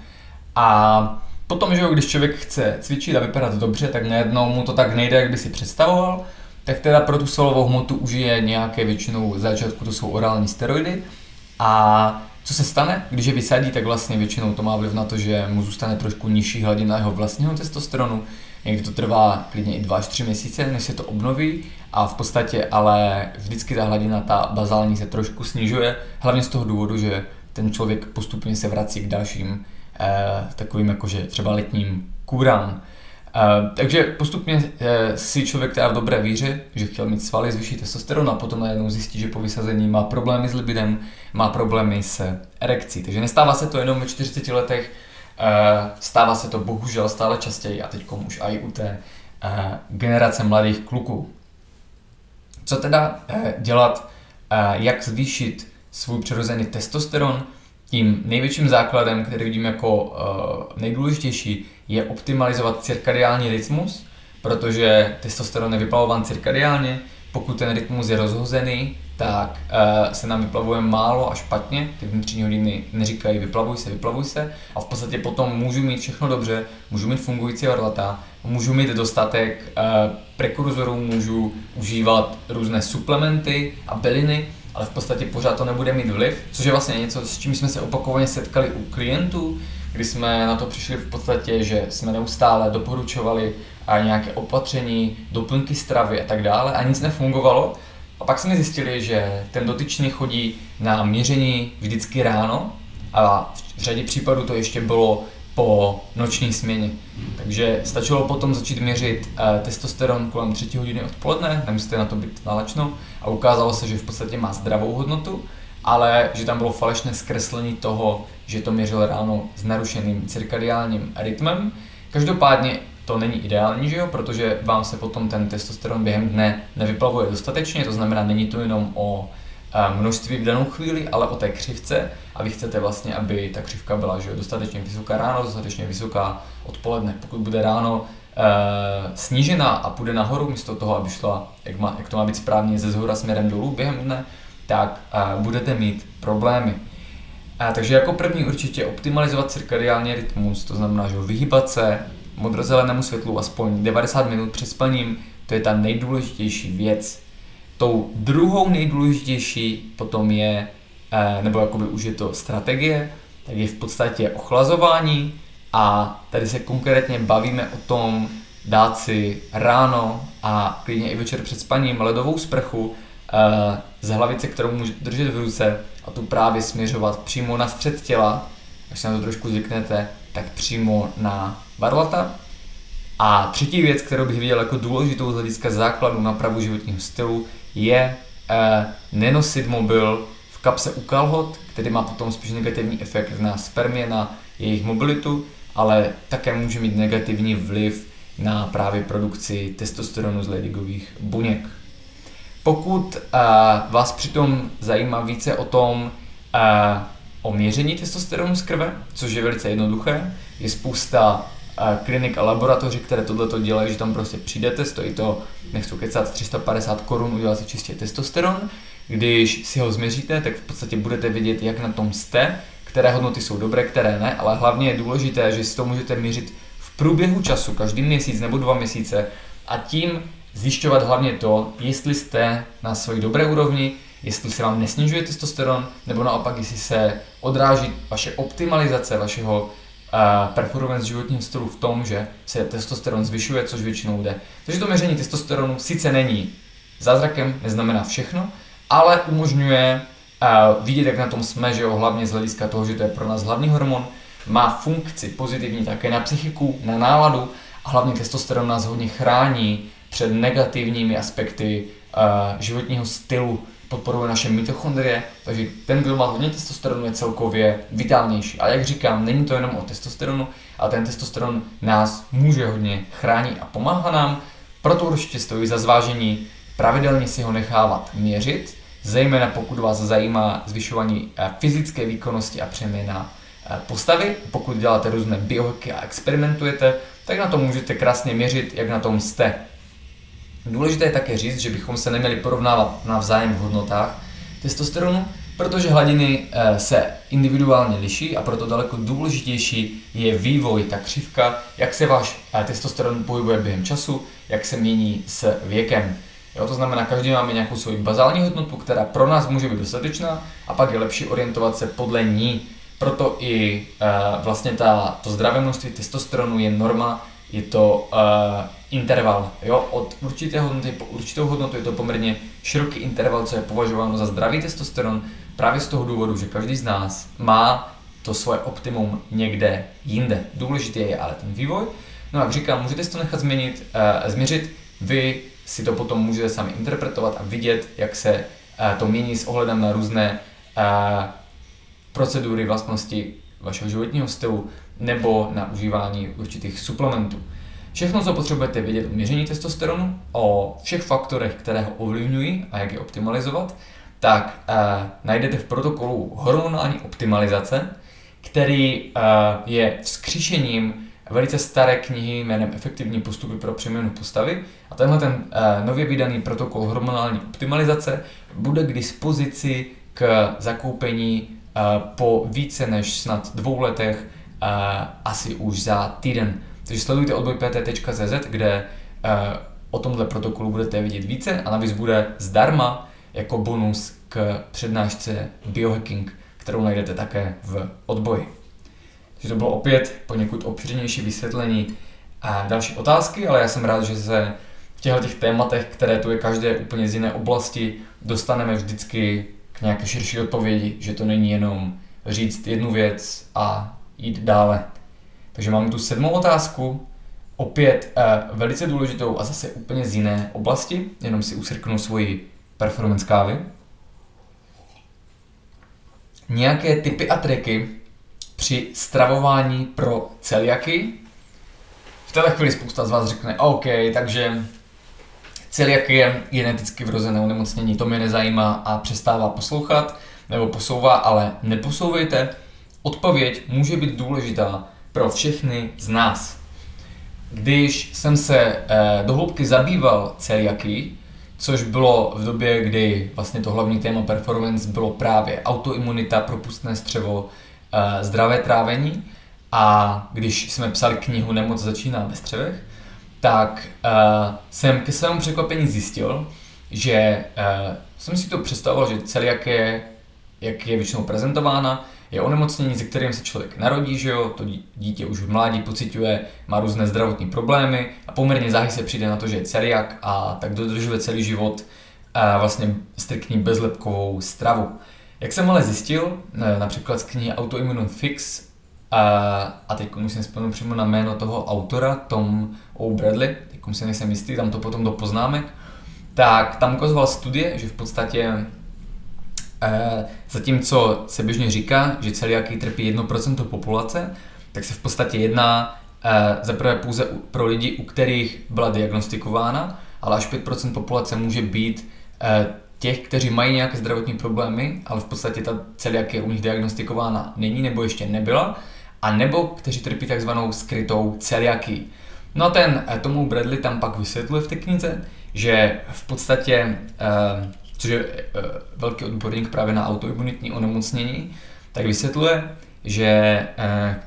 A potom, že když člověk chce cvičit a vypadat dobře, tak najednou mu to tak nejde, jak by si představoval, tak teda pro tu solovou hmotu užije nějaké většinou začátku to jsou orální steroidy a co se stane, když je vysadí, tak vlastně většinou to má vliv na to, že mu zůstane trošku nižší hladina jeho vlastního testosteronu. Někdy to trvá klidně i 2 až 3 měsíce, než se to obnoví a v podstatě ale vždycky ta hladina, ta bazální se trošku snižuje, hlavně z toho důvodu, že ten člověk postupně se vrací k dalším takovým jakože třeba letním kůrám. Uh, takže postupně uh, si člověk teda v dobré víře, že chtěl mít svaly, zvýšit testosteron a potom najednou zjistí, že po vysazení má problémy s libidem, má problémy s erekcí. Takže nestává se to jenom ve 40 letech, stává se to bohužel stále častěji a teď už i u té generace mladých kluků. Co teda dělat, jak zvýšit svůj přirozený testosteron? Tím největším základem, který vidím jako uh, nejdůležitější, je optimalizovat cirkadiální rytmus, protože testosteron je vyplavován cirkadiálně. Pokud ten rytmus je rozhozený, tak uh, se nám vyplavuje málo a špatně, ty vnitřní hodiny neříkají vyplavuj se, vyplavuj se. A v podstatě potom můžu mít všechno dobře, můžu mít fungující orlata, můžu mít dostatek uh, prekurzorů, můžu užívat různé suplementy a byliny, ale v podstatě pořád to nebude mít vliv, což je vlastně něco, s čím jsme se opakovaně setkali u klientů, kdy jsme na to přišli v podstatě, že jsme neustále doporučovali a nějaké opatření, doplňky stravy a tak dále a nic nefungovalo. A pak jsme zjistili, že ten dotyčný chodí na měření vždycky ráno a v řadě případů to ještě bylo po noční směně. Takže stačilo potom začít měřit uh, testosteron kolem 3 hodiny odpoledne, nemusíte na to být nalačno a ukázalo se, že v podstatě má zdravou hodnotu, ale že tam bylo falešné zkreslení toho, že to měřil ráno s narušeným cirkadiálním rytmem. Každopádně to není ideální, že jo? protože vám se potom ten testosteron během dne nevyplavuje dostatečně, to znamená, není to jenom o množství v danou chvíli, ale o té křivce a vy chcete vlastně, aby ta křivka byla že dostatečně vysoká ráno, dostatečně vysoká odpoledne. Pokud bude ráno e, snížená a půjde nahoru, místo toho, aby šla, jak, má, jak to má být správně, ze zhora směrem dolů během dne, tak e, budete mít problémy. A, takže jako první určitě optimalizovat cirkadiální rytmus, to znamená, že vyhýbat se modrozelenému světlu aspoň 90 minut před spaním, to je ta nejdůležitější věc. Tou druhou nejdůležitější potom je, nebo jakoby už je to strategie, tak je v podstatě ochlazování a tady se konkrétně bavíme o tom dát si ráno a klidně i večer před spaním ledovou sprchu z hlavice, kterou můžete držet v ruce a tu právě směřovat přímo na střed těla, až se na to trošku zvyknete, tak přímo na barlata. A třetí věc, kterou bych viděl jako důležitou z hlediska základu napravu životního stylu, je eh, nenosit mobil v kapse u kalhot, který má potom spíš negativní efekt na spermie, na jejich mobilitu, ale také může mít negativní vliv na právě produkci testosteronu z ladygových buněk. Pokud uh, vás přitom zajímá více o tom, uh, o měření testosteronu z krve, což je velice jednoduché, je spousta klinik a laboratoří, které tohle dělají, že tam prostě přijdete, stojí to, nechci kecat, 350 korun, udělat si čistě testosteron. Když si ho změříte, tak v podstatě budete vědět, jak na tom jste, které hodnoty jsou dobré, které ne, ale hlavně je důležité, že si to můžete měřit v průběhu času, každý měsíc nebo dva měsíce a tím zjišťovat hlavně to, jestli jste na své dobré úrovni, jestli se vám nesnižuje testosteron, nebo naopak, jestli se odráží vaše optimalizace vašeho performance životního stylu v tom, že se testosteron zvyšuje, což většinou jde. Takže to měření testosteronu sice není zázrakem, neznamená všechno, ale umožňuje uh, vidět, jak na tom jsme, že jo, hlavně z hlediska toho, že to je pro nás hlavní hormon, má funkci pozitivní také na psychiku, na náladu a hlavně testosteron nás hodně chrání před negativními aspekty uh, životního stylu, podporuje naše mitochondrie, takže ten, kdo má hodně testosteronu, je celkově vitálnější. A jak říkám, není to jenom o testosteronu, ale ten testosteron nás může hodně chránit a pomáhá nám, proto určitě stojí za zvážení pravidelně si ho nechávat měřit, zejména pokud vás zajímá zvyšování eh, fyzické výkonnosti a přeměna eh, postavy. Pokud děláte různé biohacky a experimentujete, tak na to můžete krásně měřit, jak na tom jste. Důležité je také říct, že bychom se neměli porovnávat navzájem v hodnotách testosteronu, protože hladiny eh, se individuálně liší a proto daleko důležitější je vývoj, ta křivka, jak se váš eh, testosteron pohybuje během času, jak se mění s věkem. Jo, to znamená, každý máme nějakou svoji bazální hodnotu, která pro nás může být dostatečná a pak je lepší orientovat se podle ní. Proto i uh, vlastně ta, to zdravé množství testosteronu je norma, je to uh, interval. Jo? Od určité hodnoty po určitou hodnotu je to poměrně široký interval, co je považováno za zdravý testosteron, právě z toho důvodu, že každý z nás má to svoje optimum někde jinde. Důležitý je ale ten vývoj. No a jak říkám, můžete si to nechat změnit, uh, změřit, vy si to potom můžete sami interpretovat a vidět, jak se uh, to mění s ohledem na různé uh, procedury, vlastnosti vašeho životního stylu nebo na užívání určitých suplementů. Všechno, co potřebujete vědět o měření testosteronu, o všech faktorech, které ho ovlivňují a jak je optimalizovat, tak uh, najdete v protokolu hormonální optimalizace, který uh, je vzkříšením velice staré knihy jménem Efektivní postupy pro přeměnu postavy. A tenhle ten uh, nově vydaný protokol hormonální optimalizace bude k dispozici k zakoupení uh, po více než snad dvou letech, uh, asi už za týden. Takže sledujte odbojpt.cz, kde uh, o tomhle protokolu budete vidět více a navíc bude zdarma jako bonus k přednášce Biohacking, kterou najdete také v odboji. Takže to bylo opět poněkud obširnější vysvětlení a další otázky, ale já jsem rád, že se v těchto těch tématech, které tu je každé úplně z jiné oblasti, dostaneme vždycky k nějaké širší odpovědi, že to není jenom říct jednu věc a jít dále. Takže máme tu sedmou otázku, opět eh, velice důležitou a zase úplně z jiné oblasti, jenom si usrknu svoji performance kávy. Nějaké typy a triky při stravování pro celiaky. V této chvíli spousta z vás řekne, OK, takže Celiakie je geneticky vrozené onemocnění, to mě nezajímá a přestává poslouchat nebo posouvá, ale neposouvejte. Odpověď může být důležitá pro všechny z nás. Když jsem se eh, do hloubky zabýval celiaky, což bylo v době, kdy vlastně to hlavní téma performance bylo právě autoimunita, propustné střevo, eh, zdravé trávení a když jsme psali knihu Nemoc začíná ve střevech, tak uh, jsem ke svému překvapení zjistil, že uh, jsem si to představoval, že celiak je, jak je většinou prezentována, je onemocnění, se kterým se člověk narodí, že jo, to dítě už v mládí pociťuje, má různé zdravotní problémy a poměrně záhy se přijde na to, že je celiak a tak dodržuje celý život uh, vlastně striktní bezlepkovou stravu. Jak jsem ale zjistil, například z knihy Autoimmune Fix a, a teď musím vzpomenout přímo na jméno toho autora, Tom O. Bradley, teď si nejsem jistý, tam to potom do poznámek, tak tam ukazoval studie, že v podstatě zatímco se běžně říká, že celiaký trpí 1% populace, tak se v podstatě jedná e, zaprvé pouze pro lidi, u kterých byla diagnostikována, ale až 5% populace může být e, těch, kteří mají nějaké zdravotní problémy, ale v podstatě ta celiakie u nich diagnostikována není nebo ještě nebyla, a nebo kteří trpí takzvanou skrytou celiaky. No a ten eh, tomu Bradley tam pak vysvětluje v té knize, že v podstatě, eh, což je eh, velký odborník právě na autoimunitní onemocnění, tak vysvětluje, že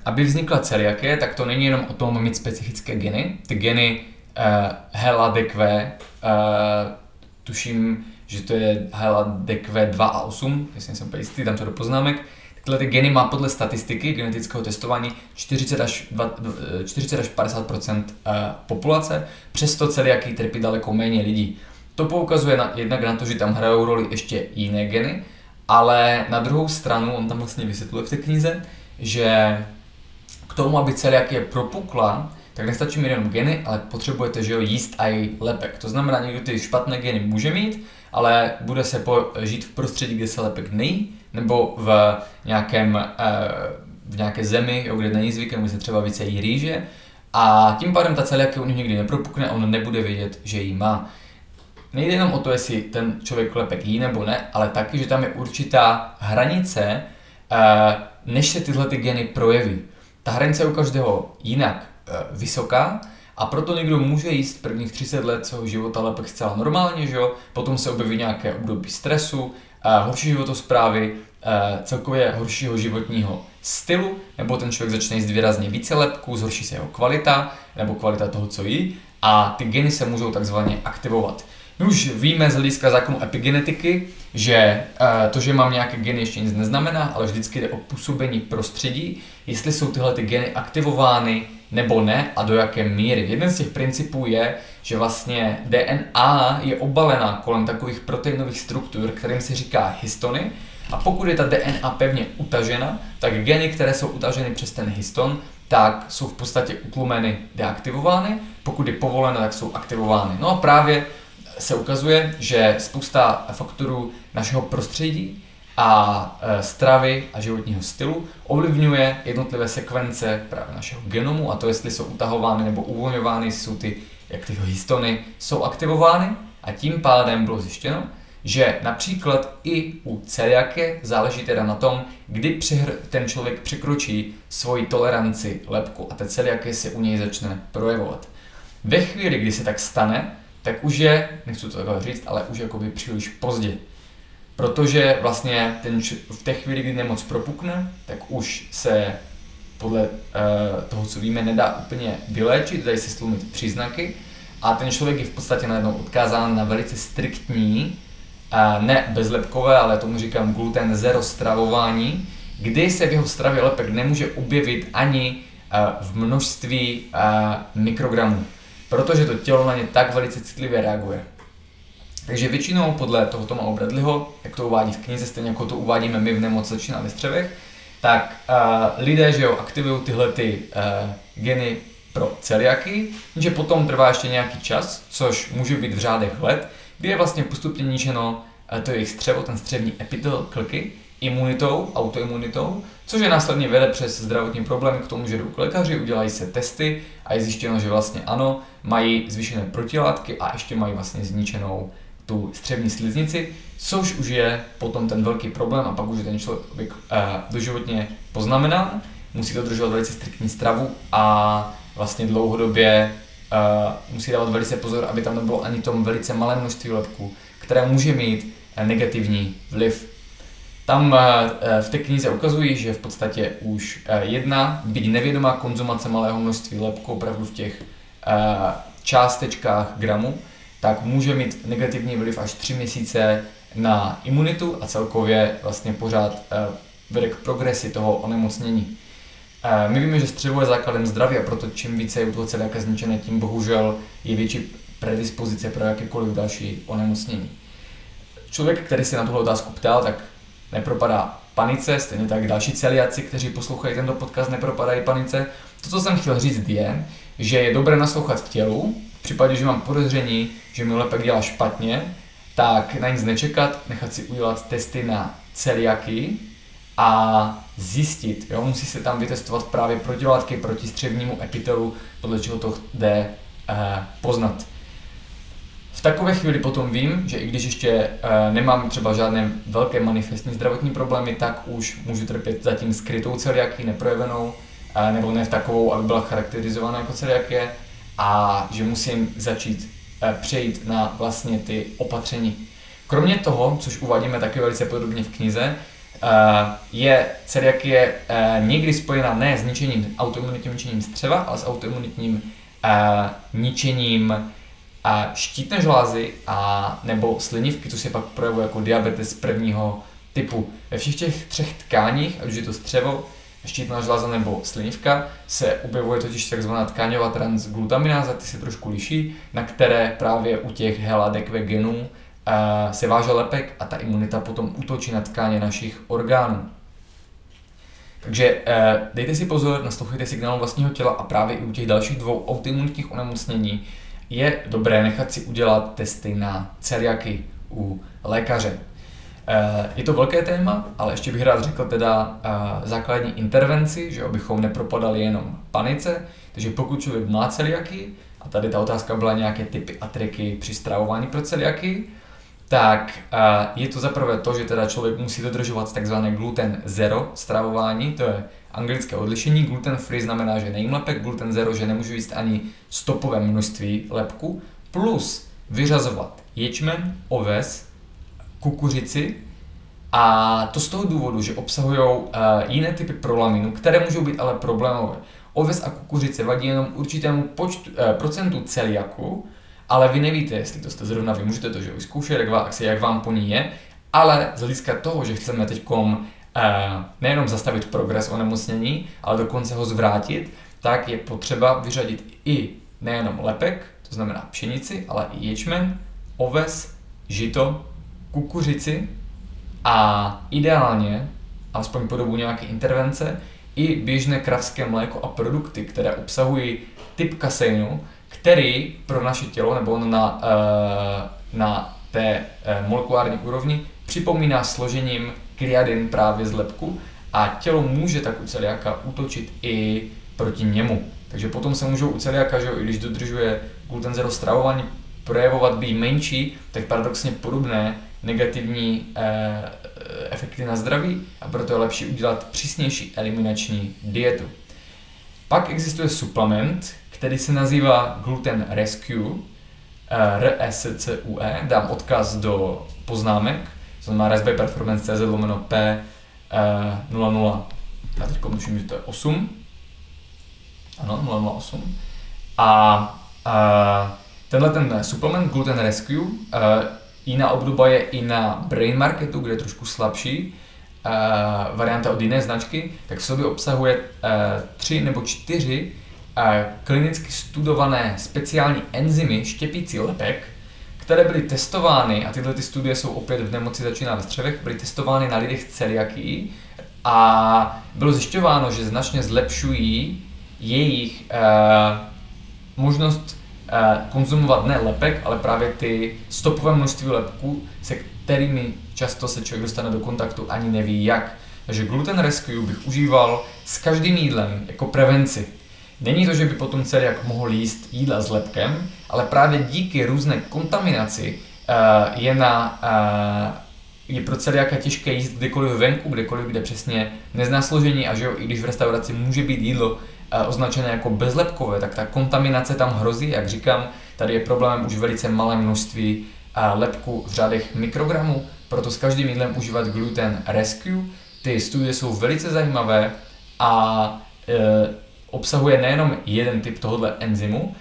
aby vznikla celiakie, tak to není jenom o tom mít specifické geny. Ty geny HLA-DQ, tuším, že to je HLA-DQ 2 a 8, jestli jsem jistý, tam to do poznámek, Tyhle ty geny má podle statistiky genetického testování 40 až, 40 až 50 eh, populace, přesto celiaký trpí daleko méně lidí. To poukazuje na, jednak na to, že tam hrajou roli ještě jiné geny, ale na druhou stranu, on tam vlastně vysvětluje v té knize, že k tomu, aby celiakie propukla, tak nestačí mít jenom geny, ale potřebujete že jo, jíst i lepek. To znamená, někdo ty špatné geny může mít, ale bude se po, žít v prostředí, kde se lepek nejí, nebo v nějakém, eh, v nějaké zemi, jo, kde není zvykem, kde se třeba více jí rýže a tím pádem ta celiakie u něj nikdy nepropukne on nebude vědět, že ji má. Nejde jenom o to, jestli ten člověk lepek jí nebo ne, ale taky, že tam je určitá hranice, eh, než se tyhle ty geny projeví. Ta hranice je u každého jinak eh, vysoká a proto někdo může jíst prvních 30 let svého života lepek zcela normálně, že jo? potom se objeví nějaké období stresu, horší životosprávy, celkově horšího životního stylu, nebo ten člověk začne jíst výrazně více lepků, zhorší se jeho kvalita, nebo kvalita toho, co jí, a ty geny se můžou takzvaně aktivovat. My už víme z hlediska zákonu epigenetiky, že to, že mám nějaké geny, ještě nic neznamená, ale vždycky jde o působení prostředí, jestli jsou tyhle ty geny aktivovány nebo ne a do jaké míry. Jeden z těch principů je, že vlastně DNA je obalená kolem takových proteinových struktur, kterým se říká histony. A pokud je ta DNA pevně utažena, tak geny, které jsou utaženy přes ten histon, tak jsou v podstatě utlumeny, deaktivovány. Pokud je povoleno, tak jsou aktivovány. No a právě se ukazuje, že spousta faktorů našeho prostředí a e, stravy a životního stylu ovlivňuje jednotlivé sekvence právě našeho genomu a to, jestli jsou utahovány nebo uvolňovány, jsou ty, jak ty histony jsou aktivovány a tím pádem bylo zjištěno, že například i u celiaky záleží teda na tom, kdy ten člověk překročí svoji toleranci lepku a ta celiaky se u něj začne projevovat. Ve chvíli, kdy se tak stane, tak už je, nechci to takhle říct, ale už jakoby příliš pozdě. Protože vlastně ten, v té chvíli, kdy nemoc propukne, tak už se podle uh, toho, co víme, nedá úplně vyléčit, dají se stlumit příznaky a ten člověk je v podstatě najednou odkázán na velice striktní, uh, ne bezlepkové, ale tomu říkám gluten zero stravování, kdy se v jeho stravě lepek nemůže objevit ani uh, v množství uh, mikrogramů, protože to tělo na ně tak velice citlivě reaguje. Takže většinou podle toho Toma Bradleyho, jak to uvádí v knize, stejně jako to uvádíme my v Nemoc začíná ve střevech, tak uh, lidé, že jo, aktivují tyhle ty uh, geny pro celiaky, že potom trvá ještě nějaký čas, což může být v řádech let, kdy je vlastně postupně ničeno uh, to jejich střevo, ten střevní epitel klky, imunitou, autoimunitou, což je následně vede přes zdravotní problémy k tomu, že jdou k lékaři, udělají se testy a je zjištěno, že vlastně ano, mají zvýšené protilátky a ještě mají vlastně zničenou tu střevní sliznici, což už je potom ten velký problém a pak už je ten člověk uh, doživotně poznamenán, musí dodržovat velice striktní stravu a vlastně dlouhodobě uh, musí dávat velice pozor, aby tam nebylo ani tom velice malé množství lepku, které může mít negativní vliv. Tam uh, v té knize ukazují, že v podstatě už uh, jedna, byť nevědomá konzumace malého množství lepku, opravdu v těch částečkách gramu, tak může mít negativní vliv až 3 měsíce na imunitu a celkově vlastně pořád vede k progresi toho onemocnění. My víme, že střevo je základem zdraví a proto čím více je u toho celiaka zničené, tím bohužel je větší predispozice pro jakékoliv další onemocnění. Člověk, který se na tuhle otázku ptal, tak nepropadá panice, stejně tak další celiaci, kteří poslouchají tento podcast, nepropadají panice. To, co jsem chtěl říct, je, že je dobré naslouchat v tělu. V případě, že mám podezření, že mi lepek dělá špatně, tak na nic nečekat, nechat si udělat testy na celiaky a zjistit, jo, musí se tam vytestovat právě protilátky proti střevnímu epitelu, podle čeho to jde eh, poznat. V takové chvíli potom vím, že i když ještě eh, nemám třeba žádné velké manifestní zdravotní problémy, tak už můžu trpět zatím skrytou celiaky, neprojevenou, eh, nebo ne v takovou, aby byla charakterizovaná jako celiakie, a že musím začít eh, přejít na vlastně ty opatření. Kromě toho, což uvádíme taky velice podobně v knize, je celiakie někdy spojena ne s ničením, autoimunitním ničením střeva, ale s autoimunitním ničením a štítné žlázy a nebo slinivky, co se pak projevuje jako diabetes prvního typu. Ve všech těch třech tkáních, ať už je to střevo, štítná žláza nebo slinivka, se objevuje totiž takzvaná tkáňová transglutamináza, ty se trošku liší, na které právě u těch heladek ve genů uh, se váže lepek a ta imunita potom útočí na tkáně našich orgánů. Takže uh, dejte si pozor, naslouchejte signál vlastního těla a právě i u těch dalších dvou autoimunitních onemocnění je dobré nechat si udělat testy na celiaky u lékaře. Eh, je to velké téma, ale ještě bych rád řekl teda eh, základní intervenci, že abychom nepropadali jenom panice. Takže pokud člověk má celiaky, a tady ta otázka byla nějaké typy a triky při stravování pro celiaky, tak je to zaprvé to, že teda člověk musí dodržovat takzvané gluten zero stravování, to je anglické odlišení. Gluten free znamená, že nejím lepek, gluten zero, že nemůžu jíst ani stopové množství lepku, plus vyřazovat ječmen, oves, kukuřici a to z toho důvodu, že obsahují uh, jiné typy prolaminu, které můžou být ale problémové. Oves a kukuřice vadí jenom určitému počtu, uh, procentu celiaku, ale vy nevíte, jestli to jste zrovna vy, můžete to že vyzkoušet, jak, vám, jak vám po ní je, ale z hlediska toho, že chceme teď nejenom zastavit progres onemocnění, ale dokonce ho zvrátit, tak je potřeba vyřadit i nejenom lepek, to znamená pšenici, ale i ječmen, oves, žito, kukuřici a ideálně, alespoň po dobu nějaké intervence, i běžné kravské mléko a produkty, které obsahují typ kaseinu, který pro naše tělo nebo na, eh, na té eh, molekulární úrovni připomíná složením kliadin právě z lepku a tělo může tak u celiaka útočit i proti němu. Takže potom se můžou u celiaka, že jo, i když dodržuje gluten zero stravování, projevovat být menší, tak paradoxně podobné negativní eh, efekty na zdraví a proto je lepší udělat přísnější eliminační dietu. Pak existuje suplement, který se nazývá Gluten Rescue, eh, RSCUE, dám odkaz do poznámek, to znamená Raspberry Performance CZ lomeno P 00, eh, já teď tuším, že to je 8, ano, 008. A a tenhle ten suplement Gluten Rescue, uh, jiná obdoba je i na Brain Marketu, kde je trošku slabší, uh, varianta od jiné značky, tak v sobě obsahuje uh, tři nebo čtyři klinicky studované speciální enzymy štěpící lepek, které byly testovány, a tyhle ty studie jsou opět v nemoci začíná ve střevech, byly testovány na lidech celiakii a bylo zjišťováno, že značně zlepšují jejich uh, možnost konzumovat ne lepek, ale právě ty stopové množství lepků, se kterými často se člověk dostane do kontaktu, ani neví jak. Takže gluten rescue bych užíval s každým jídlem jako prevenci. Není to, že by potom jak mohl jíst jídla s lepkem, ale právě díky různé kontaminaci uh, je, na, uh, je pro celiaka těžké jíst kdekoliv venku, kdekoliv, kde přesně nezná složení a že jo, i když v restauraci může být jídlo uh, označené jako bezlepkové, tak ta kontaminace tam hrozí, jak říkám, tady je problém už velice malé množství lepku v řádech mikrogramů, proto s každým jídlem užívat gluten rescue. Ty studie jsou velice zajímavé a obsahuje nejenom jeden typ tohohle enzymu,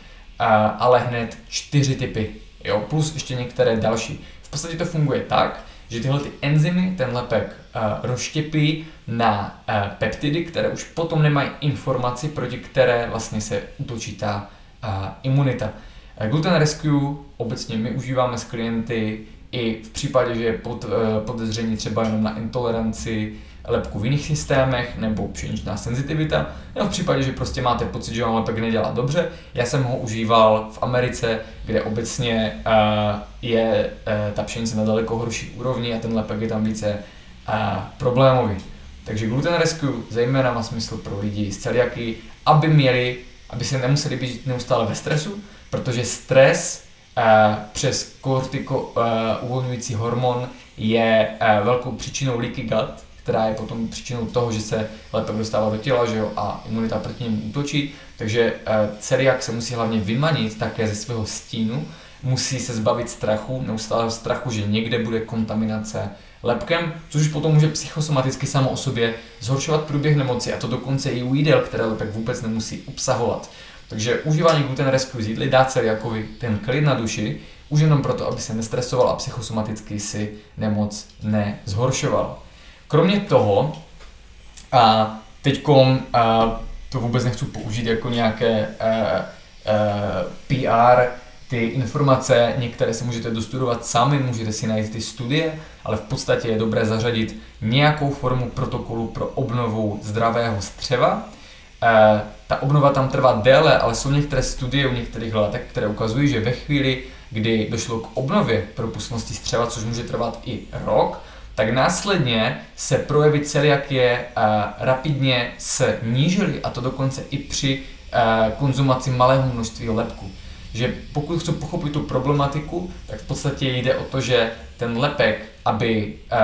ale hned čtyři typy, jo, plus ještě některé další. V podstatě to funguje tak, že tyhle ty enzymy ten lepek rozštěpí na peptidy, které už potom nemají informaci, proti které vlastně se útočí ta imunita. Gluten Rescue obecně my užíváme s klienty i v případě, že je pod, podezření třeba jenom na intoleranci, lepku v jiných systémech nebo pšeničná senzitivita, nebo v případě, že prostě máte pocit, že vám lepek nedělá dobře. Já jsem ho užíval v Americe, kde obecně uh, je uh, ta pšenice na daleko horší úrovni a ten lepek je tam více uh, problémový. Takže gluten rescue zejména má smysl pro lidi z celiaky, aby měli, aby se nemuseli být neustále ve stresu, protože stres uh, přes kortiko uh, uvolňující hormon je uh, velkou příčinou leaky gut, která je potom příčinou toho, že se lepek dostává do těla že jo, a imunita proti němu útočí. Takže eh, celiak se musí hlavně vymanit také ze svého stínu, musí se zbavit strachu, neustálého strachu, že někde bude kontaminace lepkem, což potom může psychosomaticky samo o sobě zhoršovat průběh nemoci a to dokonce i u jídel, které lepek vůbec nemusí obsahovat. Takže užívání gluten rescue z jídly dá celiakovi ten klid na duši, už jenom proto, aby se nestresoval a psychosomaticky si nemoc nezhoršoval. Kromě toho, a a to vůbec nechci použít jako nějaké a, a, PR, ty informace, některé si můžete dostudovat sami, můžete si najít ty studie, ale v podstatě je dobré zařadit nějakou formu protokolu pro obnovu zdravého střeva. E, ta obnova tam trvá déle, ale jsou některé studie u některých látek, které ukazují, že ve chvíli, kdy došlo k obnově propustnosti střeva, což může trvat i rok, tak následně se projevy celiakie uh, rapidně snížily a to dokonce i při uh, konzumaci malého množství lepku. Že pokud chci pochopit tu problematiku, tak v podstatě jde o to, že ten lepek, aby uh,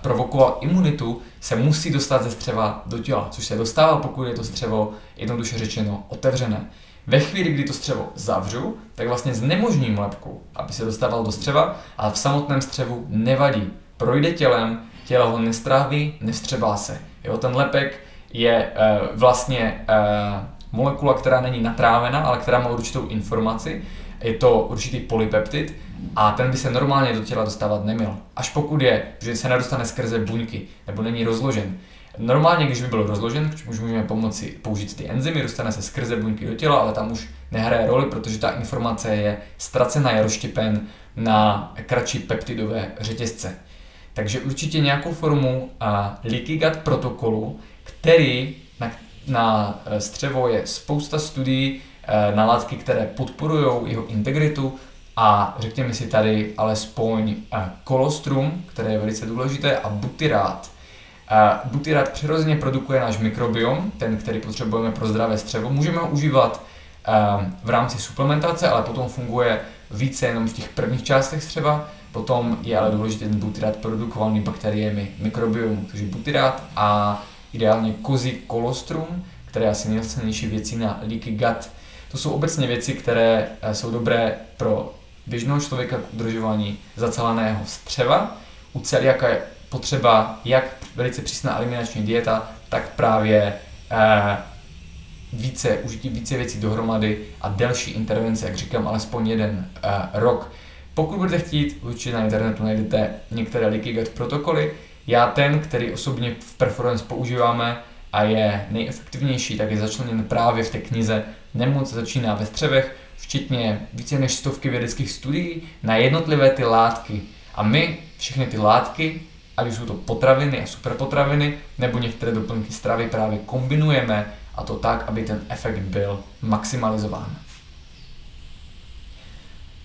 provokoval imunitu, se musí dostat ze střeva do těla, což se dostává, pokud je to střevo jednoduše řečeno otevřené. Ve chvíli, kdy to střevo zavřu, tak vlastně znemožním lepku, aby se dostával do střeva, ale v samotném střevu nevadí projde tělem, tělo ho nestráví, nevstřebá se. Jo, ten lepek je uh, vlastně uh, molekula, která není natrávena, ale která má určitou informaci. Je to určitý polypeptid a ten by se normálně do těla dostávat neměl. Až pokud je, že se nedostane skrze buňky nebo není rozložen. Normálně, když by byl rozložen, už můžeme pomoci použít ty enzymy, dostane se skrze buňky do těla, ale tam už nehraje roli, protože ta informace je ztracena, je rozštěpen na kratší peptidové řetězce. Takže určitě nějakou formu a leaky gut protokolu, který na, na e, střevo je spousta studií e, na látky, které podporují jeho integritu a řekněme si tady alespoň kolostrum, e, které je velice důležité, a butyrát. Butyrát přirozeně produkuje náš mikrobiom, ten, který potřebujeme pro zdravé střevo. Můžeme ho užívat v rámci suplementace, ale potom funguje více jenom v těch prvních částech střeva Potom je ale důležitý ten butyrát produkovaný bakteriemi mikrobiomu, takže butyrát a ideálně kozí kolostrum, které je asi nejcennější věci na leaky gut. To jsou obecně věci, které eh, jsou dobré pro běžného člověka k udržování zaceleného střeva. U celiaka je potřeba jak velice přísná eliminační dieta, tak právě eh, více, užití více věcí dohromady a delší intervence, jak říkám, alespoň jeden eh, rok. Pokud budete chtít, určitě na internetu najdete některé Likigat protokoly. Já ten, který osobně v Performance používáme a je nejefektivnější, tak je začleněn právě v té knize Nemoc začíná ve střevech, včetně více než stovky vědeckých studií na jednotlivé ty látky. A my všechny ty látky, ať už jsou to potraviny a superpotraviny, nebo některé doplňky stravy právě kombinujeme a to tak, aby ten efekt byl maximalizován.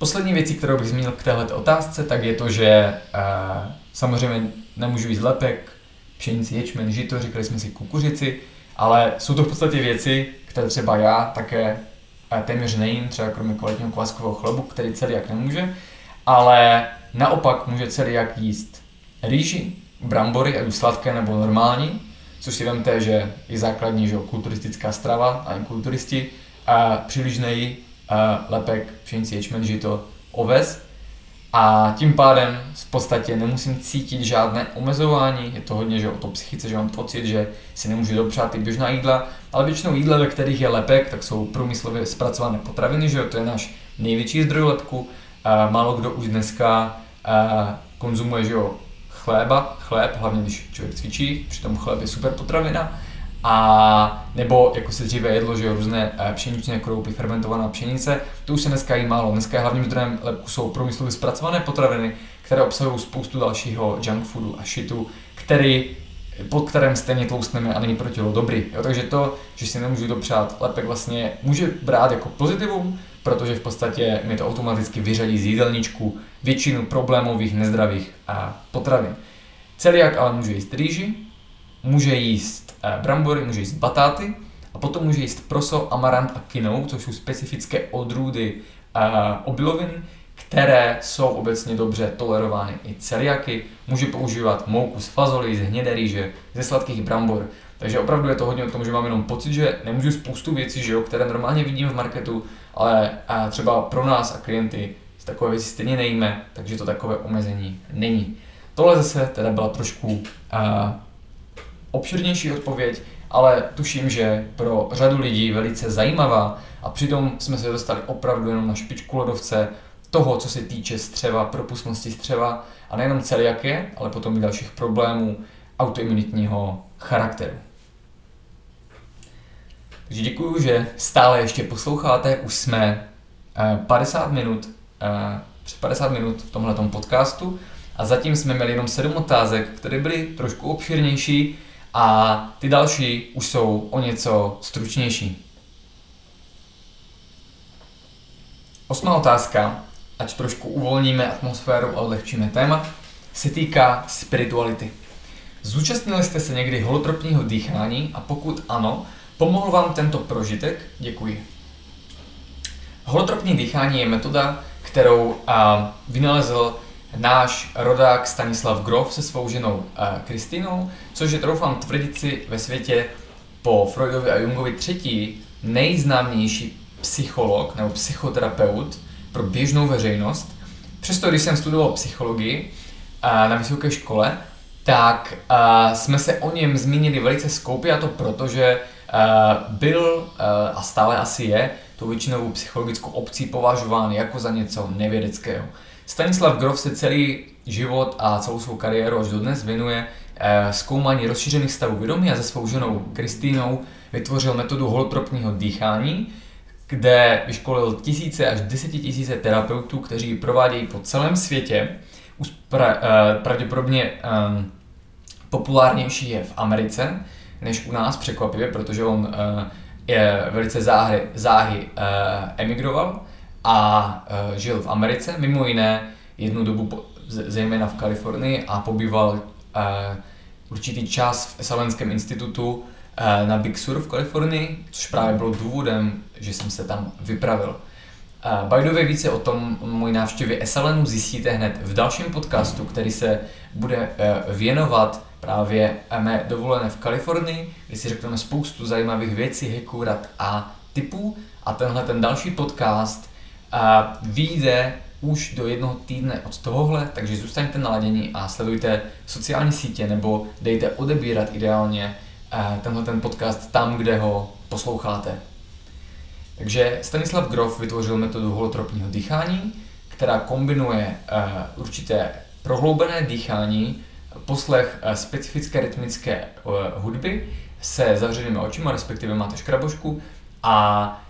Poslední věcí, kterou bych zmínil k této otázce, tak je to, že uh, samozřejmě nemůžu jíst lepek, pšenici, ječmen, žito, říkali jsme si kukuřici, ale jsou to v podstatě věci, které třeba já také téměř nejím, třeba kromě kvalitního kváskového chlebu, který celý jak nemůže, ale naopak může celý jak jíst rýži, brambory, ať už sladké nebo normální, což si vemte, že je základní že kulturistická strava, ani kulturisti, a příliš nejí lepek, pšenici, ječmen, žito, oves, a tím pádem v podstatě nemusím cítit žádné omezování, je to hodně že o to psychice, že mám pocit, že si nemůžu dopřát ty běžná jídla, ale většinou jídla, ve kterých je lepek, tak jsou průmyslově zpracované potraviny, že to je náš největší zdroj lepku. Málo kdo už dneska konzumuje, že jo, chléba, chléb, hlavně když člověk cvičí, přitom chléb je super potravina, a nebo jako se dříve jedlo, že jo, různé eh, pšeničné kroupy, fermentovaná pšenice, to už se dneska jí málo. Dneska je hlavním zdrojem lepku jsou průmyslově zpracované potraviny, které obsahují spoustu dalšího junk foodu a shitu, který pod kterém stejně tloustneme a není pro tělo dobrý. Jo, takže to, že si nemůžu dopřát lepek vlastně může brát jako pozitivum, protože v podstatě mi to automaticky vyřadí z jídelníčku většinu problémových nezdravých potravin. Celiak ale může jíst rýži, může jíst brambory, může jíst batáty a potom může jíst proso, amarant a kinou, což jsou specifické odrůdy uh, obilovin, které jsou obecně dobře tolerovány i celiaky. Může používat mouku z fazolí, z hnědé rýže, ze sladkých brambor. Takže opravdu je to hodně o tom, že mám jenom pocit, že nemůžu spoustu věcí, že jo, které normálně vidím v marketu, ale a třeba pro nás a klienty z takové věci stejně nejíme, takže to takové omezení není. Tohle zase teda byla trošku uh, obširnější odpověď, ale tuším, že pro řadu lidí velice zajímavá a přitom jsme se dostali opravdu jenom na špičku ledovce toho, co se týče střeva, propustnosti střeva a nejenom celiakie, ale potom i dalších problémů autoimunitního charakteru. Takže děkuji, že stále ještě posloucháte, už jsme 50 eh, minut, eh, před 50 minut v tomhle podcastu a zatím jsme měli jenom 7 otázek, které byly trošku obširnější, a ty další už jsou o něco stručnější. Osmá otázka, ať trošku uvolníme atmosféru a odlehčíme téma, se týká spirituality. Zúčastnili jste se někdy holotropního dýchání a pokud ano, pomohl vám tento prožitek? Děkuji. Holotropní dýchání je metoda, kterou vynalezl náš rodák Stanislav Grof se svou ženou eh, Kristýnou, což je troufám tvrdit si ve světě po Freudovi a Jungovi třetí nejznámější psycholog nebo psychoterapeut pro běžnou veřejnost. Přesto, když jsem studoval psychologii eh, na vysoké škole, tak uh, jsme se o něm zmínili velice skoupě a to proto, že byl a stále asi je tou většinovou psychologickou obcí považován jako za něco nevědeckého. Stanislav Grof se celý život a celou svou kariéru až dodnes věnuje eh, zkoumání rozšířených stavů vědomí a se svou ženou Kristýnou vytvořil metodu holotropního dýchání, kde vyškolil tisíce až desetitisíce terapeutů, kteří provádějí po celém světě. Eh, pravděpodobně um, populárnější je v Americe než u nás překvapivě, protože on uh, je velice záhy, záhy emigroval a uh, žil v Americe, mimo jiné jednu dobu po, zejména v Kalifornii a pobýval uh, určitý čas v Esalenském institutu uh, na Big Sur v Kalifornii, což právě bylo důvodem, že jsem se tam vypravil. Uh, by the way, více o tom můj návštěvě Esalenu zjistíte hned v dalším podcastu, který se bude věnovat právě mé dovolené v Kalifornii, kde si řekneme spoustu zajímavých věcí, heků, rad a typů. A tenhle ten další podcast a vyjde už do jednoho týdne od tohohle, takže zůstaňte naladěni a sledujte sociální sítě nebo dejte odebírat ideálně eh, tenhle ten podcast tam, kde ho posloucháte. Takže Stanislav Grof vytvořil metodu holotropního dýchání, která kombinuje eh, určité prohloubené dýchání, poslech eh, specifické rytmické hudby se zavřenými očima, respektive máte škrabošku a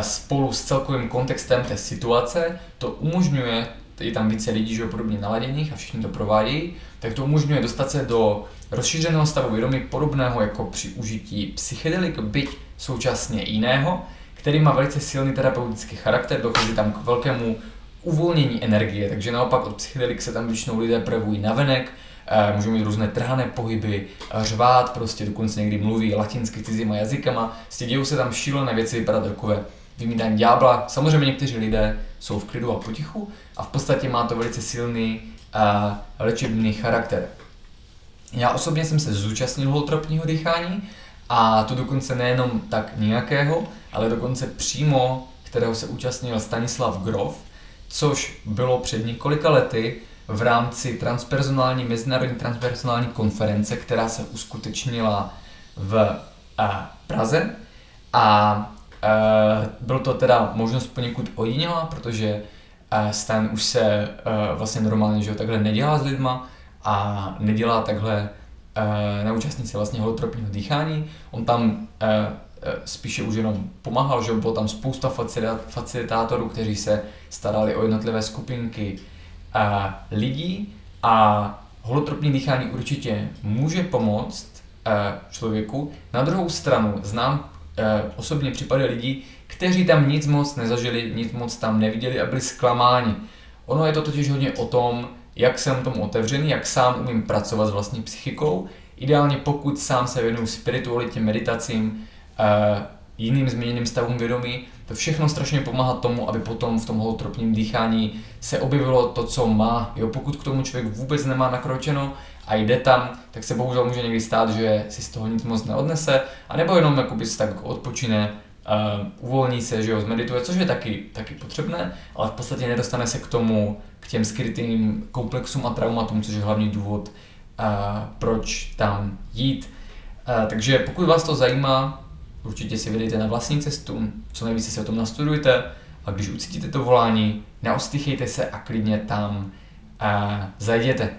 spolu s celkovým kontextem té situace to umožňuje, je tam více lidí, že podobně naladěných a všichni to provádějí, tak to umožňuje dostat se do rozšířeného stavu vědomí podobného jako při užití psychedelik, byť současně jiného, který má velice silný terapeutický charakter, dochází tam k velkému uvolnění energie, takže naopak od psychedelik se tam většinou lidé projevují navenek, eh, můžou mít různé trhané pohyby, řvát, prostě dokonce někdy mluví latinsky cizíma jazykama, prostě dějou se tam šílené věci, vypadá takové vymítání ďábla. Samozřejmě někteří lidé jsou v klidu a potichu a v podstatě má to velice silný a léčebný charakter. Já osobně jsem se zúčastnil holotropního dýchání a to dokonce nejenom tak nějakého, ale dokonce přímo, kterého se účastnil Stanislav Grof, což bylo před několika lety v rámci transpersonální, mezinárodní transpersonální konference, která se uskutečnila v Praze a byl to teda možnost poněkud ojedinělá, protože Stan už se vlastně normálně že takhle nedělá s lidma a nedělá takhle neúčastní se vlastně holotropního dýchání. On tam spíše už jenom pomáhal, že bylo tam spousta facilitátorů, kteří se starali o jednotlivé skupinky lidí a holotropní dýchání určitě může pomoct člověku. Na druhou stranu znám osobně případy lidí, kteří tam nic moc nezažili, nic moc tam neviděli a byli zklamáni. Ono je to totiž hodně o tom, jak jsem tomu otevřený, jak sám umím pracovat s vlastní psychikou. Ideálně pokud sám se věnuju spiritualitě, meditacím, uh, jiným změněným stavům vědomí, to všechno strašně pomáhá tomu, aby potom v tom holotropním dýchání se objevilo to, co má. Jo, pokud k tomu člověk vůbec nemá nakročeno a jde tam, tak se bohužel může někdy stát, že si z toho nic moc neodnese, anebo jenom jakoby si tak odpočine, uh, uvolní se, že jo, zmedituje, což je taky, taky potřebné, ale v podstatě nedostane se k tomu, k těm skrytým komplexům a traumatům, což je hlavní důvod, uh, proč tam jít. Uh, takže pokud vás to zajímá, určitě si vydejte na vlastní cestu, co nejvíce si o tom nastudujte a když ucítíte to volání, neostychejte se a klidně tam uh, zajděte.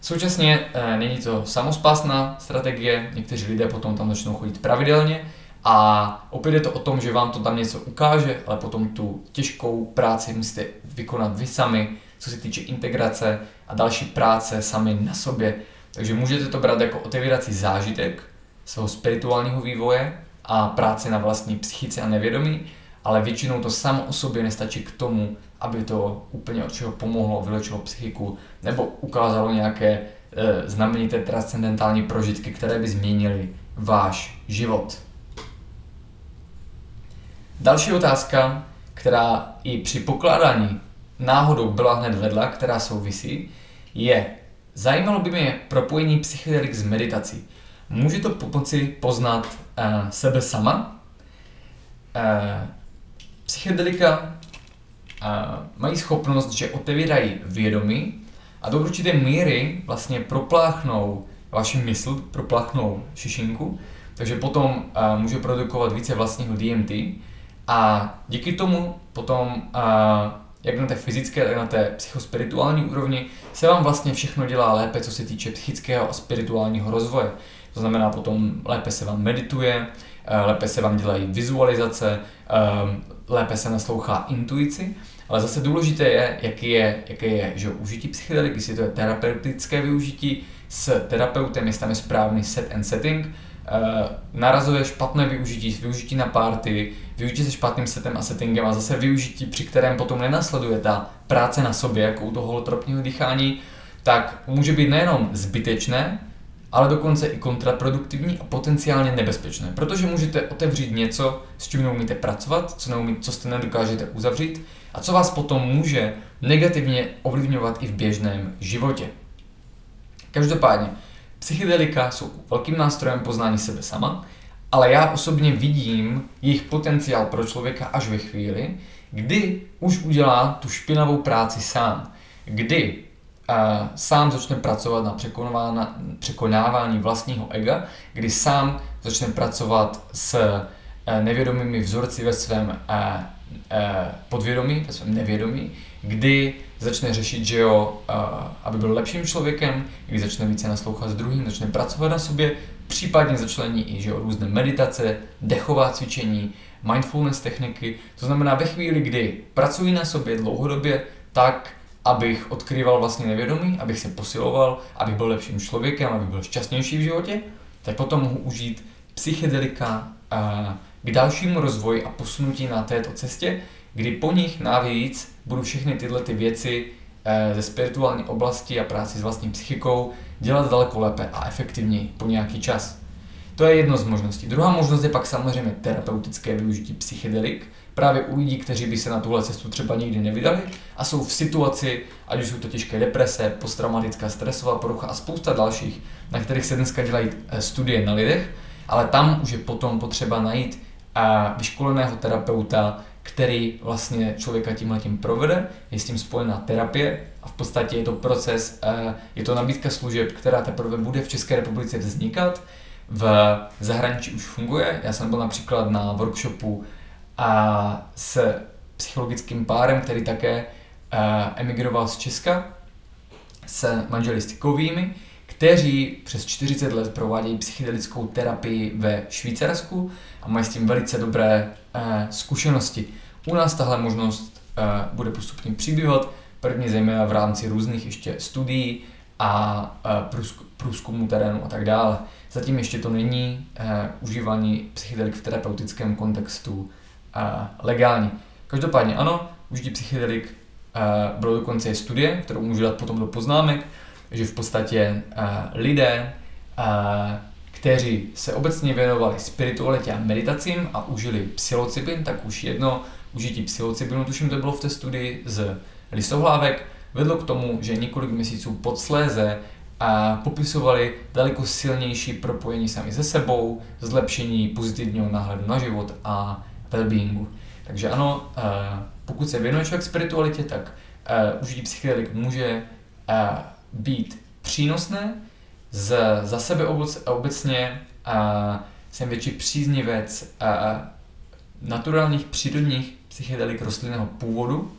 Současně uh, není to samospásná strategie, někteří lidé potom tam začnou chodit pravidelně a opět je to o tom, že vám to tam něco ukáže, ale potom tu těžkou práci musíte vykonat vy sami, co se týče integrace a další práce sami na sobě. Takže můžete to brát jako otevírací zážitek svého spirituálního vývoje a práce na vlastní psychice a nevědomí, ale většinou to samo o sobě nestačí k tomu, aby to úplně od čeho pomohlo, vylečilo psychiku nebo ukázalo nějaké e, znamenité transcendentální prožitky, které by změnily váš život. Další otázka, která i při pokládání náhodou byla hned vedle, která souvisí, je, zajímalo by mě propojení psychedelik s meditací. Může to pomoci poznat uh, sebe sama? Uh, psychedelika uh, mají schopnost, že otevírají vědomí a do určité míry vlastně propláchnou vaši mysl, propláchnou šišinku, takže potom uh, může produkovat více vlastního DMT a díky tomu potom uh, jak na té fyzické, tak na té psychospirituální úrovni, se vám vlastně všechno dělá lépe, co se týče psychického a spirituálního rozvoje. To znamená, potom lépe se vám medituje, eh, lépe se vám dělají vizualizace, eh, lépe se naslouchá intuici, ale zase důležité je, jaký je, jaké je že užití psychedelik, jestli to je terapeutické využití s terapeutem, jestli tam je správný set and setting, Eh, narazuje špatné využití, využití na party, využití se špatným setem a settingem a zase využití, při kterém potom nenasleduje ta práce na sobě, jako u toho holotropního dýchání, tak může být nejenom zbytečné, ale dokonce i kontraproduktivní a potenciálně nebezpečné, protože můžete otevřít něco, s čím neumíte pracovat, co, neumí, co jste nedokážete uzavřít a co vás potom může negativně ovlivňovat i v běžném životě. Každopádně, Psychedelika jsou velkým nástrojem poznání sebe sama, ale já osobně vidím jejich potenciál pro člověka až ve chvíli, kdy už udělá tu špinavou práci sám. Kdy sám začne pracovat na překonávání vlastního ega, kdy sám začne pracovat s uh, nevědomými vzorci ve svém uh, uh, podvědomí, ve svém nevědomí, kdy začne řešit, že jo, aby byl lepším člověkem, kdy začne více naslouchat s druhým, začne pracovat na sobě, případně začlení i že jo, různé meditace, dechová cvičení, mindfulness techniky. To znamená ve chvíli, kdy pracuji na sobě dlouhodobě, tak abych odkrýval vlastně nevědomí, abych se posiloval, abych byl lepším člověkem, abych byl šťastnější v životě, tak potom mohu užít psychedelika k dalšímu rozvoji a posunutí na této cestě, kdy po nich navíc budu všechny tyhle ty věci eh, ze spirituální oblasti a práci s vlastní psychikou dělat daleko lépe a efektivněji po nějaký čas. To je jedno z možností. Druhá možnost je pak samozřejmě terapeutické využití psychedelik, právě u lidí, kteří by se na tuhle cestu třeba nikdy nevydali a jsou v situaci, ať už jsou to těžké deprese, posttraumatická stresová porucha a spousta dalších, na kterých se dneska dělají eh, studie na lidech, ale tam už je potom potřeba najít eh, vyškoleného terapeuta, který vlastně člověka tím letím provede, je s tím spojená terapie a v podstatě je to proces, eh, je to nabídka služeb, která teprve bude v České republice vznikat, v zahraničí už funguje. Já jsem byl například na workshopu a s psychologickým párem, který také emigroval z Česka s manželi stykovými, kteří přes 40 let provádějí psychedelickou terapii ve Švýcarsku a mají s tím velice dobré zkušenosti. U nás tahle možnost bude postupně přibývat, první zejména v rámci různých ještě studií a průzkumu terénu a tak dále. Zatím ještě to není užívání psychedelik v terapeutickém kontextu legální. Každopádně ano, užití psychedelik bylo dokonce studie, kterou můžu dát potom do poznámek, že v podstatě lidé, kteří se obecně věnovali spiritualitě a meditacím a užili psilocybin, tak už jedno užití psilocybinu, tuším to bylo v té studii z lisohlávek, vedlo k tomu, že několik měsíců pod sléze a popisovali daleko silnější propojení sami se sebou, zlepšení pozitivního náhledu na život a well-beingu. Takže ano, eh, pokud se věnuje člověk spiritualitě, tak eh, užití psychedelik může eh, být přínosné. Z, za sebe obecně jsem větší příznivec naturálních přírodních psychedelik rostlinného původu.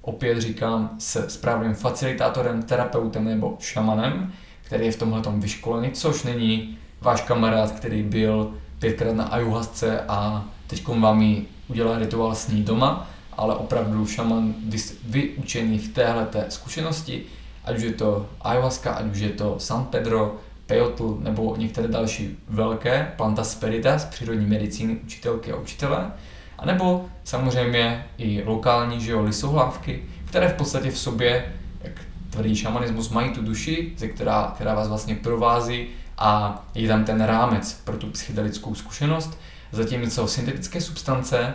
Opět říkám s správným facilitátorem, terapeutem nebo šamanem, který je v tomhle vyškolený, což není váš kamarád, který byl pětkrát na ayahuasce a teď vám ji udělá rituál s ní doma, ale opravdu šaman vyučený v téhle zkušenosti, ať už je to ayahuasca, ať už je to San Pedro, peyote nebo některé další velké planta spirita z přírodní medicíny, učitelky a učitelé, a nebo samozřejmě i lokální že jo, lisohlávky, které v podstatě v sobě, jak tvrdí šamanismus, mají tu duši, ze která, která vás vlastně provází a je tam ten rámec pro tu psychedelickou zkušenost, zatímco syntetické substance,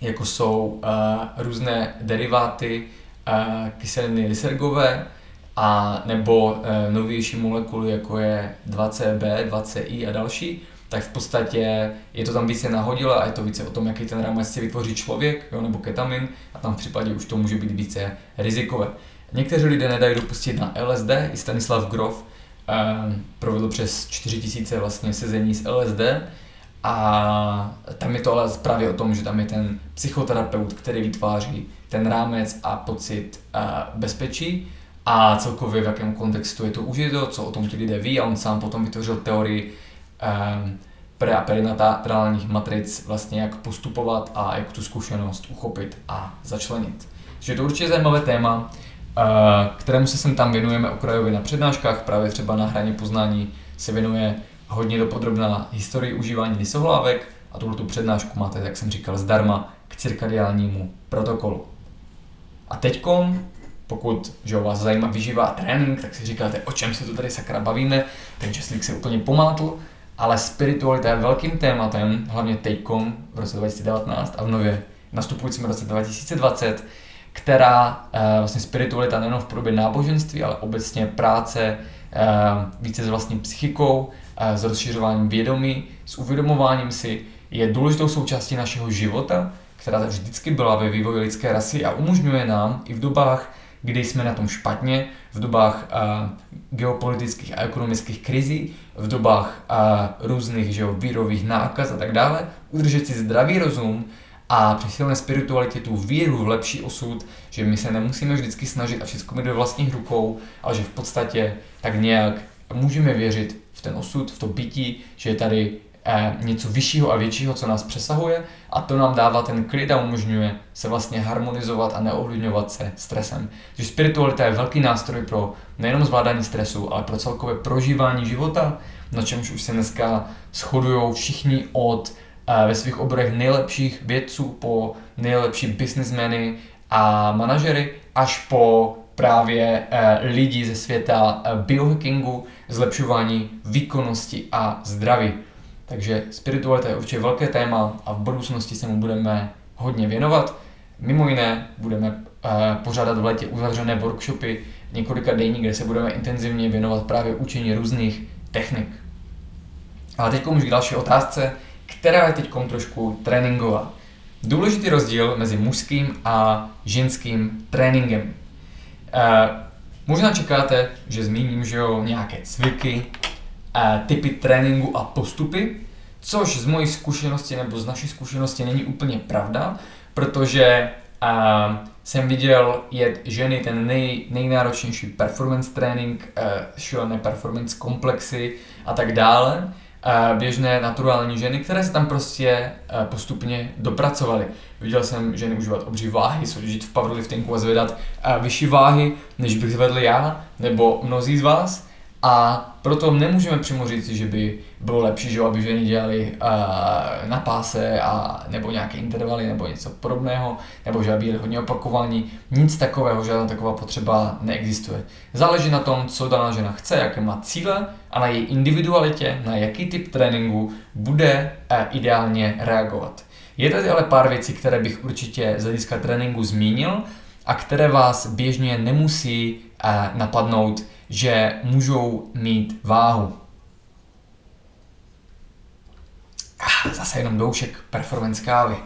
jako jsou různé deriváty kyseliny lysergové, a nebo novější molekuly, jako je 2CB, 2CI a další, tak v podstatě je to tam více nahodilé a je to více o tom, jaký ten rámec si vytvoří člověk, jo, nebo ketamin, a tam v případě už to může být více rizikové. Někteří lidé nedají dopustit na LSD, i Stanislav Grof provedl přes 4000 vlastně sezení s LSD a tam je to ale právě o tom, že tam je ten psychoterapeut, který vytváří ten rámec a pocit bezpečí. A celkově v jakém kontextu je to užito, co o tom ti lidé ví. A on sám potom vytvořil teorii pre- a perinatrálních matric, vlastně jak postupovat a jak tu zkušenost uchopit a začlenit. Takže je to určitě zajímavé téma kterému se sem tam věnujeme okrajově na přednáškách, právě třeba na hraně poznání se věnuje hodně dopodrobná historii užívání lisohlávek a tuhle tu přednášku máte, jak jsem říkal, zdarma k cirkadiálnímu protokolu. A teďkom, pokud že vás zajímá vyživá trénink, tak si říkáte, o čem se tu tady sakra bavíme, ten česlík se úplně pomátl, ale spiritualita je velkým tématem, hlavně teďkom v roce 2019 a v nově nastupujícím roce 2020, která eh, vlastně spiritualita nejen v podobě náboženství, ale obecně práce eh, více s vlastní psychikou, eh, s rozšiřováním vědomí, s uvědomováním si, je důležitou součástí našeho života, která vždycky byla ve vývoji lidské rasy a umožňuje nám i v dobách, kdy jsme na tom špatně, v dobách geopolitických a ekonomických krizí, v dobách různých že jo, vírových nákaz a tak dále, udržet si zdravý rozum a při silné spiritualitě tu víru v lepší osud, že my se nemusíme vždycky snažit a všechno mít do vlastních rukou, ale že v podstatě tak nějak můžeme věřit v ten osud, v to bytí, že je tady eh, něco vyššího a většího, co nás přesahuje a to nám dává ten klid a umožňuje se vlastně harmonizovat a neovlivňovat se stresem. Takže spiritualita je velký nástroj pro nejenom zvládání stresu, ale pro celkové prožívání života, na čemž už se dneska shodují všichni od ve svých oborech nejlepších vědců po nejlepší businessmeny a manažery až po právě eh, lidi ze světa eh, biohackingu, zlepšování výkonnosti a zdraví. Takže spiritualita je určitě velké téma a v budoucnosti se mu budeme hodně věnovat. Mimo jiné budeme eh, pořádat v létě uzavřené workshopy několika denní, kde se budeme intenzivně věnovat právě učení různých technik. Ale teď už k další otázce, která je teď trošku tréninková. Důležitý rozdíl mezi mužským a ženským tréninkem. Uh, možná čekáte, že zmíním, že jo, nějaké cviky, uh, typy tréninku a postupy, což z mojí zkušenosti nebo z naší zkušenosti není úplně pravda, protože uh, jsem viděl jet ženy ten nej, nejnáročnější performance trénink, šílené performance komplexy a tak dále běžné naturální ženy, které se tam prostě eh, postupně dopracovaly. Viděl jsem ženy užívat obří váhy, soutěžit v powerliftingu a zvedat eh, vyšší váhy, než bych zvedl já, nebo mnozí z vás. A proto nemůžeme přímo říct, že by bylo lepší, že aby ženy dělali uh, na páse a, nebo nějaké intervaly nebo něco podobného, nebo že aby jeli hodně opakování. Nic takového, žádná taková potřeba neexistuje. Záleží na tom, co daná žena chce, jaké má cíle a na její individualitě, na jaký typ tréninku bude uh, ideálně reagovat. Je tady ale pár věcí, které bych určitě z hlediska tréninku zmínil a které vás běžně nemusí uh, napadnout že můžou mít váhu. Ah, zase jenom doušek performance kávy.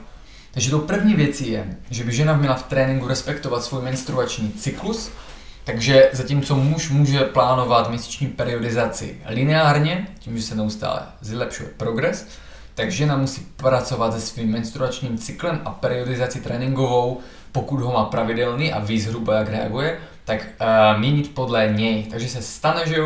Takže to první věcí je, že by žena měla v tréninku respektovat svůj menstruační cyklus, takže zatímco muž může plánovat měsíční periodizaci lineárně, tím, že se neustále zlepšuje progres, tak žena musí pracovat se svým menstruačním cyklem a periodizací tréninkovou, pokud ho má pravidelný a ví zhruba, jak reaguje, tak uh, měnit podle něj. Takže se stane, že,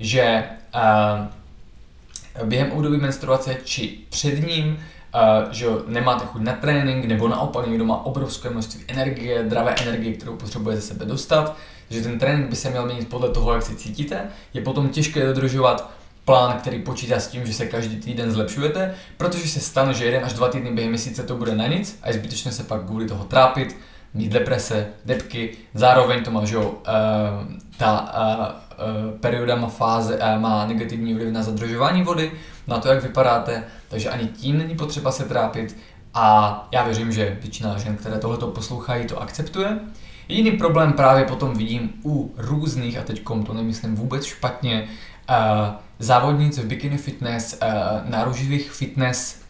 že uh, během období menstruace či před ním uh, že nemáte chuť na trénink, nebo naopak někdo má obrovské množství energie, zdravé energie, kterou potřebuje ze sebe dostat, že ten trénink by se měl měnit podle toho, jak se cítíte, je potom těžké dodržovat plán, který počítá s tím, že se každý týden zlepšujete, protože se stane, že jeden až dva týdny během měsíce to bude na nic a je zbytečné se pak kvůli toho trápit, mít deprese, depky, zároveň to má, že jo, uh, ta uh, uh, perioda má fáze, má negativní vliv na zadržování vody, na to, jak vypadáte, takže ani tím není potřeba se trápit a já věřím, že většina žen, které tohleto poslouchají, to akceptuje. Jediný problém právě potom vidím u různých, a teď to nemyslím vůbec špatně, závodnic v bikini fitness, náruživých fitness,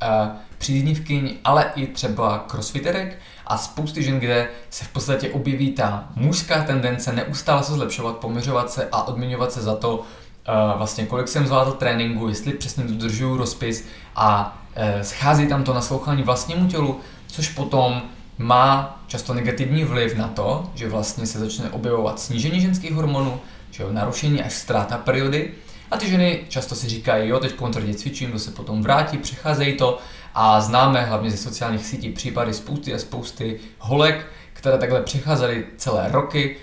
příznivkyň, ale i třeba crossfiterek, a spousty žen, kde se v podstatě objeví ta mužská tendence neustále se zlepšovat, poměřovat se a odměňovat se za to, uh, vlastně kolik jsem zvládl tréninku, jestli přesně dodržuju rozpis a uh, schází tam to naslouchání vlastnímu tělu, což potom má často negativní vliv na to, že vlastně se začne objevovat snížení ženských hormonů, že jo, narušení až ztráta periody. A ty ženy často si říkají, jo, teď tvrdě cvičím, to se potom vrátí, přecházejí to a známe hlavně ze sociálních sítí případy spousty a spousty holek, které takhle přecházely celé roky,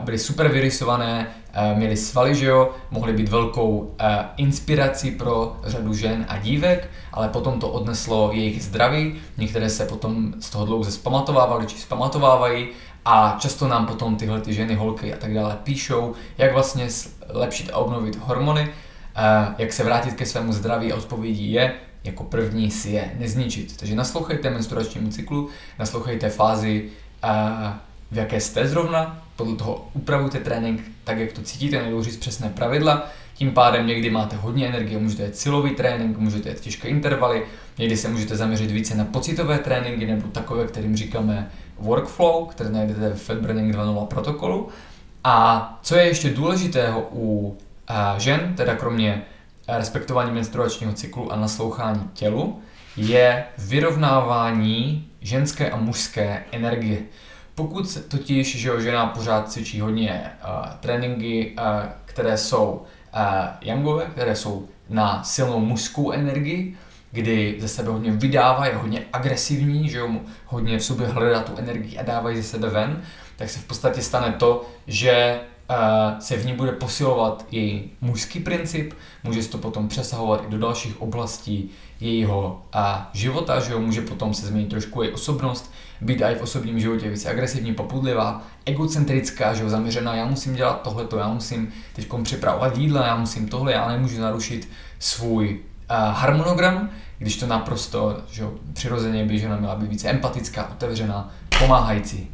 byly super vyrysované, měly svaly, že jo, mohly být velkou inspirací pro řadu žen a dívek, ale potom to odneslo jejich zdraví, některé se potom z toho dlouze zpamatovávaly či zpamatovávají a často nám potom tyhle ty ženy, holky a tak dále píšou, jak vlastně zlepšit a obnovit hormony, jak se vrátit ke svému zdraví a odpovědí je, jako první si je nezničit. Takže naslouchejte menstruačnímu cyklu, naslouchejte fázi, v jaké jste zrovna, podle toho upravujte trénink tak, jak to cítíte, nejdou říct přesné pravidla, tím pádem někdy máte hodně energie, můžete jít silový trénink, můžete jít těžké intervaly, někdy se můžete zaměřit více na pocitové tréninky nebo takové, kterým říkáme workflow, které najdete v Fatburning 2.0 protokolu. A co je ještě důležitého u žen, teda kromě respektování menstruačního cyklu a naslouchání tělu, je vyrovnávání ženské a mužské energie. Pokud totiž že žena pořád cvičí hodně uh, tréninky, uh, které jsou uh, yangové, které jsou na silnou mužskou energii, kdy ze sebe hodně vydává, je hodně agresivní, že jo, hodně v sobě hledá tu energii a dávají ze sebe ven, tak se v podstatě stane to, že se v ní bude posilovat její mužský princip, může se to potom přesahovat i do dalších oblastí jejího života, že jo, může potom se změnit trošku její osobnost, být i v osobním životě více agresivní, popudlivá, egocentrická, že jo, zaměřená, já musím dělat tohleto, já musím teď připravovat jídla, já musím tohle, já nemůžu narušit svůj harmonogram, když to naprosto že jo, přirozeně by žena měla být více empatická, otevřená, pomáhající.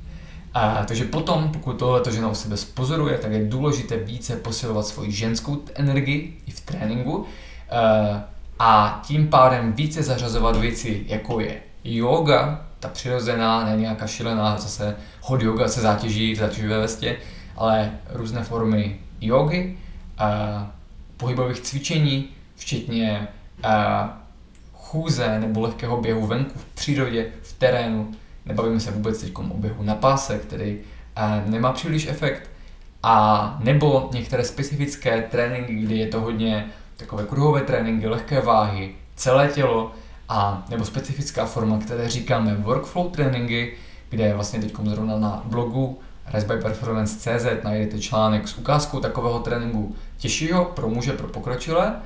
A, takže potom, pokud tohle to žena u sebe spozoruje, tak je důležité více posilovat svoji ženskou energii i v tréninku a, a tím pádem více zařazovat věci, jako je yoga, ta přirozená, ne nějaká šilená, zase hod yoga se zátěží v zátěživé vestě, ale různé formy jogy, a, pohybových cvičení, včetně a, chůze nebo lehkého běhu venku v přírodě, v terénu, nebavíme se vůbec teď o běhu na páse, který a, nemá příliš efekt, a nebo některé specifické tréninky, kdy je to hodně takové kruhové tréninky, lehké váhy, celé tělo, a nebo specifická forma, které říkáme workflow tréninky, kde vlastně teď zrovna na blogu RestByPerformance.cz najdete článek s ukázkou takového tréninku těžšího pro muže, pro pokročilé,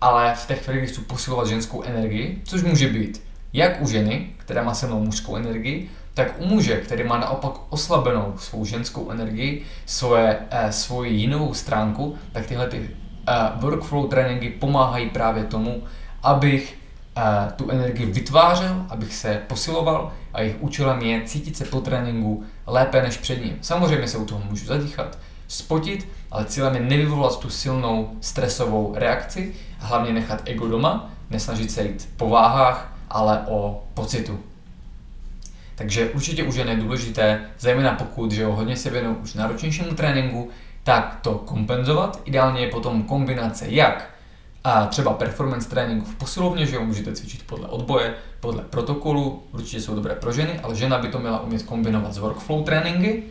ale v té chvíli chci posilovat ženskou energii, což může být jak u ženy, která má se mnou mužskou energii, tak u muže, který má naopak oslabenou svou ženskou energii, svoje, eh, svoji jinou stránku, tak tyhle ty eh, workflow tréninky pomáhají právě tomu, abych eh, tu energii vytvářel, abych se posiloval a jejich účelem je cítit se po tréninku lépe než před ním. Samozřejmě se u toho můžu zadýchat, spotit, ale cílem je nevyvolat tu silnou stresovou reakci a hlavně nechat ego doma, nesnažit se jít po váhách, ale o pocitu. Takže určitě už je důležité, zejména pokud že ho hodně se věnují už náročnějšímu tréninku, tak to kompenzovat. Ideálně je potom kombinace jak a třeba performance tréninku v posilovně, že ho můžete cvičit podle odboje, podle protokolu, určitě jsou dobré pro ženy, ale žena by to měla umět kombinovat s workflow tréninky,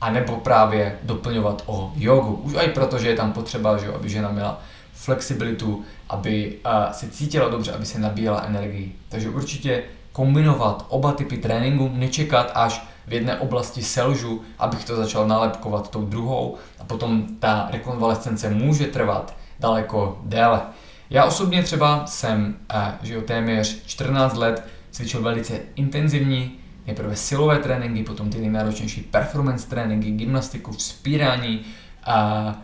a nebo právě doplňovat o jogu. Už i proto, že je tam potřeba, že, aby žena měla flexibilitu, aby uh, se cítila dobře, aby se nabíjela energii. Takže určitě kombinovat oba typy tréninku, nečekat až v jedné oblasti selžu, abych to začal nalepkovat tou druhou a potom ta rekonvalescence může trvat daleko déle. Já osobně třeba jsem uh, že jo, téměř 14 let cvičil velice intenzivní nejprve silové tréninky, potom ty nejnáročnější performance tréninky, gymnastiku, vzpírání, a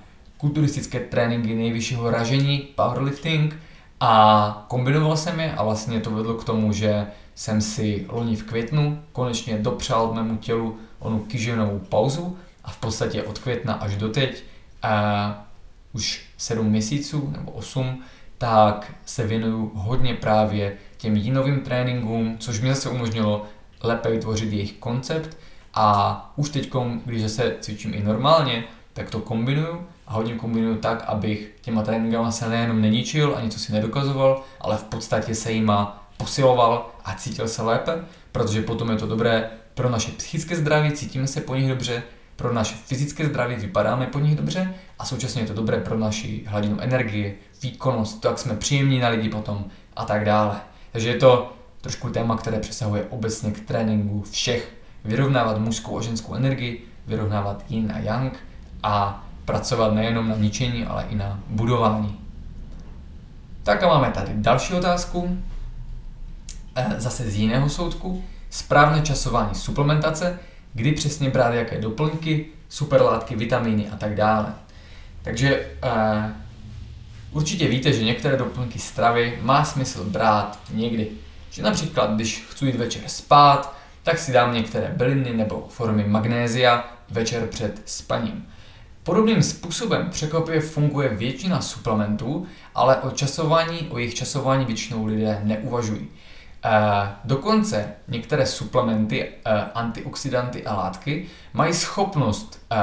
kulturistické tréninky nejvyššího ražení, powerlifting a kombinoval jsem je a vlastně to vedlo k tomu, že jsem si loni v květnu konečně dopřál mému tělu onu kyženou pauzu a v podstatě od května až do teď a už 7 měsíců nebo 8, tak se věnuju hodně právě těm jinovým tréninkům, což mi zase umožnilo lépe vytvořit jejich koncept. A už teď, když se cvičím i normálně, tak to kombinuju a hodně kombinuju tak, abych těma tréninkama se nejenom neničil a něco si nedokazoval, ale v podstatě se jima posiloval a cítil se lépe, protože potom je to dobré pro naše psychické zdraví, cítíme se po nich dobře, pro naše fyzické zdraví vypadáme po nich dobře a současně je to dobré pro naši hladinu energie, výkonnost, to, jak jsme příjemní na lidi potom a tak dále. Takže je to trošku téma, které přesahuje obecně k tréninku všech. Vyrovnávat mužskou a ženskou energii, vyrovnávat yin a yang a pracovat nejenom na ničení, ale i na budování. Tak a máme tady další otázku, eh, zase z jiného soudku. Správné časování suplementace, kdy přesně brát jaké doplňky, superlátky, vitamíny a tak dále. Takže uh, určitě víte, že některé doplňky stravy má smysl brát někdy že například, když chci jít večer spát, tak si dám některé byliny nebo formy magnézia večer před spaním. Podobným způsobem překvapivě funguje většina suplementů, ale o časování, o jejich časování většinou lidé neuvažují. E, dokonce některé suplementy, e, antioxidanty a látky mají schopnost e,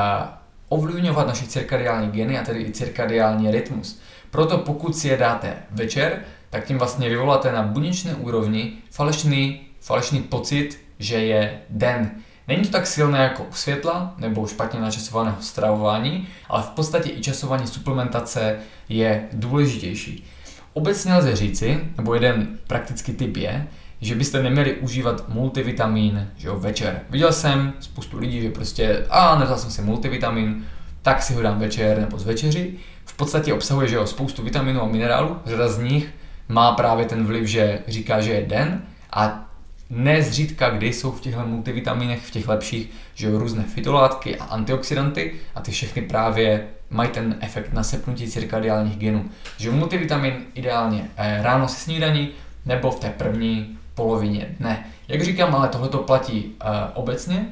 ovlivňovat naše cirkadiální geny a tedy i cirkadiální rytmus. Proto pokud si je dáte večer, tak tím vlastně vyvoláte na buněčné úrovni falešný, falešný pocit, že je den. Není to tak silné jako u světla nebo špatně načasovaného stravování, ale v podstatě i časování suplementace je důležitější. Obecně lze říci, nebo jeden praktický tip je, že byste neměli užívat multivitamin že jo, večer. Viděl jsem spoustu lidí, že prostě, a nevzal jsem si multivitamin, tak si ho dám večer nebo z večeři. V podstatě obsahuje že jo, spoustu vitaminů a minerálů, řada z nich má právě ten vliv, že říká, že je den a nezřídka, kdy jsou v těchto multivitaminech, v těch lepších, že různé fitolátky a antioxidanty a ty všechny právě mají ten efekt na sepnutí cirkadiálních genů. Že multivitamin ideálně eh, ráno se snídaní nebo v té první polovině dne. Jak říkám, ale tohle to platí uh, obecně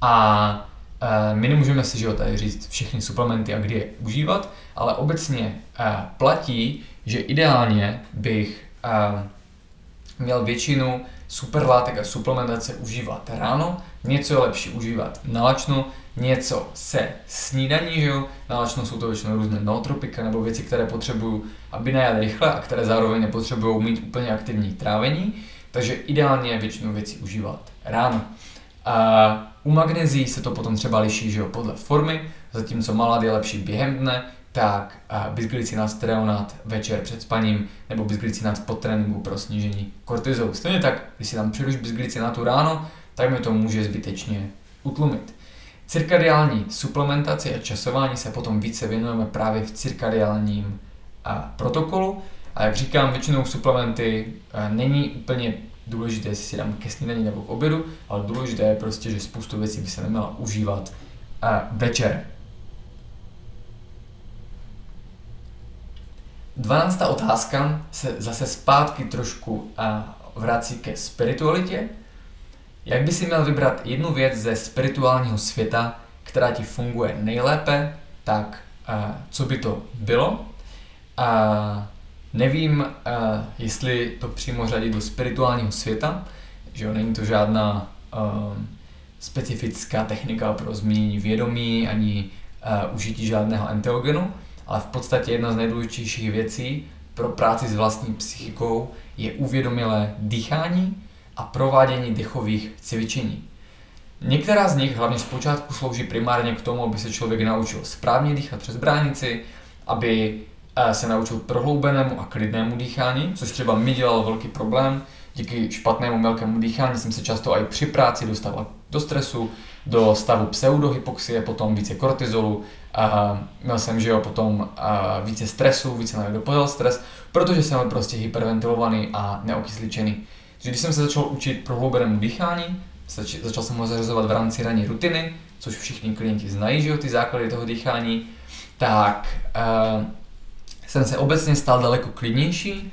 a uh, my nemůžeme si jo, tady říct všechny suplementy a kdy je užívat, ale obecně uh, platí, že ideálně bych uh, měl většinu superlátek a suplementace užívat ráno, něco je lepší užívat na lačno, něco se snídaní, že jo, na lačno jsou to většinou různé nootropika nebo věci, které potřebuju, aby najeli rychle a které zároveň nepotřebují mít úplně aktivní trávení, takže ideálně je většinu věcí užívat ráno. A u magnezí se to potom třeba liší že jo, podle formy, zatímco malát je lepší během dne, tak bisglycinát stereonát večer před spaním nebo bisglycinát po tréninku pro snížení kortizolu. Stejně tak, když si tam přiduš bisglycinátu ráno, tak mi to může zbytečně utlumit. Cirkadiální suplementaci a časování se potom více věnujeme právě v cirkadiálním protokolu. A jak říkám, většinou suplementy není úplně důležité, jestli si dám ke snídani nebo k obědu, ale důležité je prostě, že spoustu věcí by se neměla užívat večer. Dvanáctá otázka se zase zpátky trošku vrací ke spiritualitě. Jak by si měl vybrat jednu věc ze spirituálního světa, která ti funguje nejlépe, tak co by to bylo? A nevím, jestli to přímo řadit do spirituálního světa, že jo, není to žádná specifická technika pro změnění vědomí ani užití žádného enteogenu, ale v podstatě jedna z nejdůležitějších věcí pro práci s vlastní psychikou je uvědomilé dýchání a provádění dechových cvičení. Některá z nich hlavně zpočátku slouží primárně k tomu, aby se člověk naučil správně dýchat přes bránici, aby eh, se naučil prohloubenému a klidnému dýchání, což třeba mi dělalo velký problém. Díky špatnému mělkému dýchání jsem se často i při práci dostával do stresu, do stavu pseudohypoxie, potom více kortizolu, a měl jsem, že jo, potom a více stresu, více na dopadal stres, protože jsem byl prostě hyperventilovaný a neokysličený. Takže když jsem se začal učit prohloubenému dýchání, zač- začal jsem ho zařazovat v rámci ranní rutiny, což všichni klienti znají, že jo, ty základy toho dýchání, tak uh, jsem se obecně stal daleko klidnější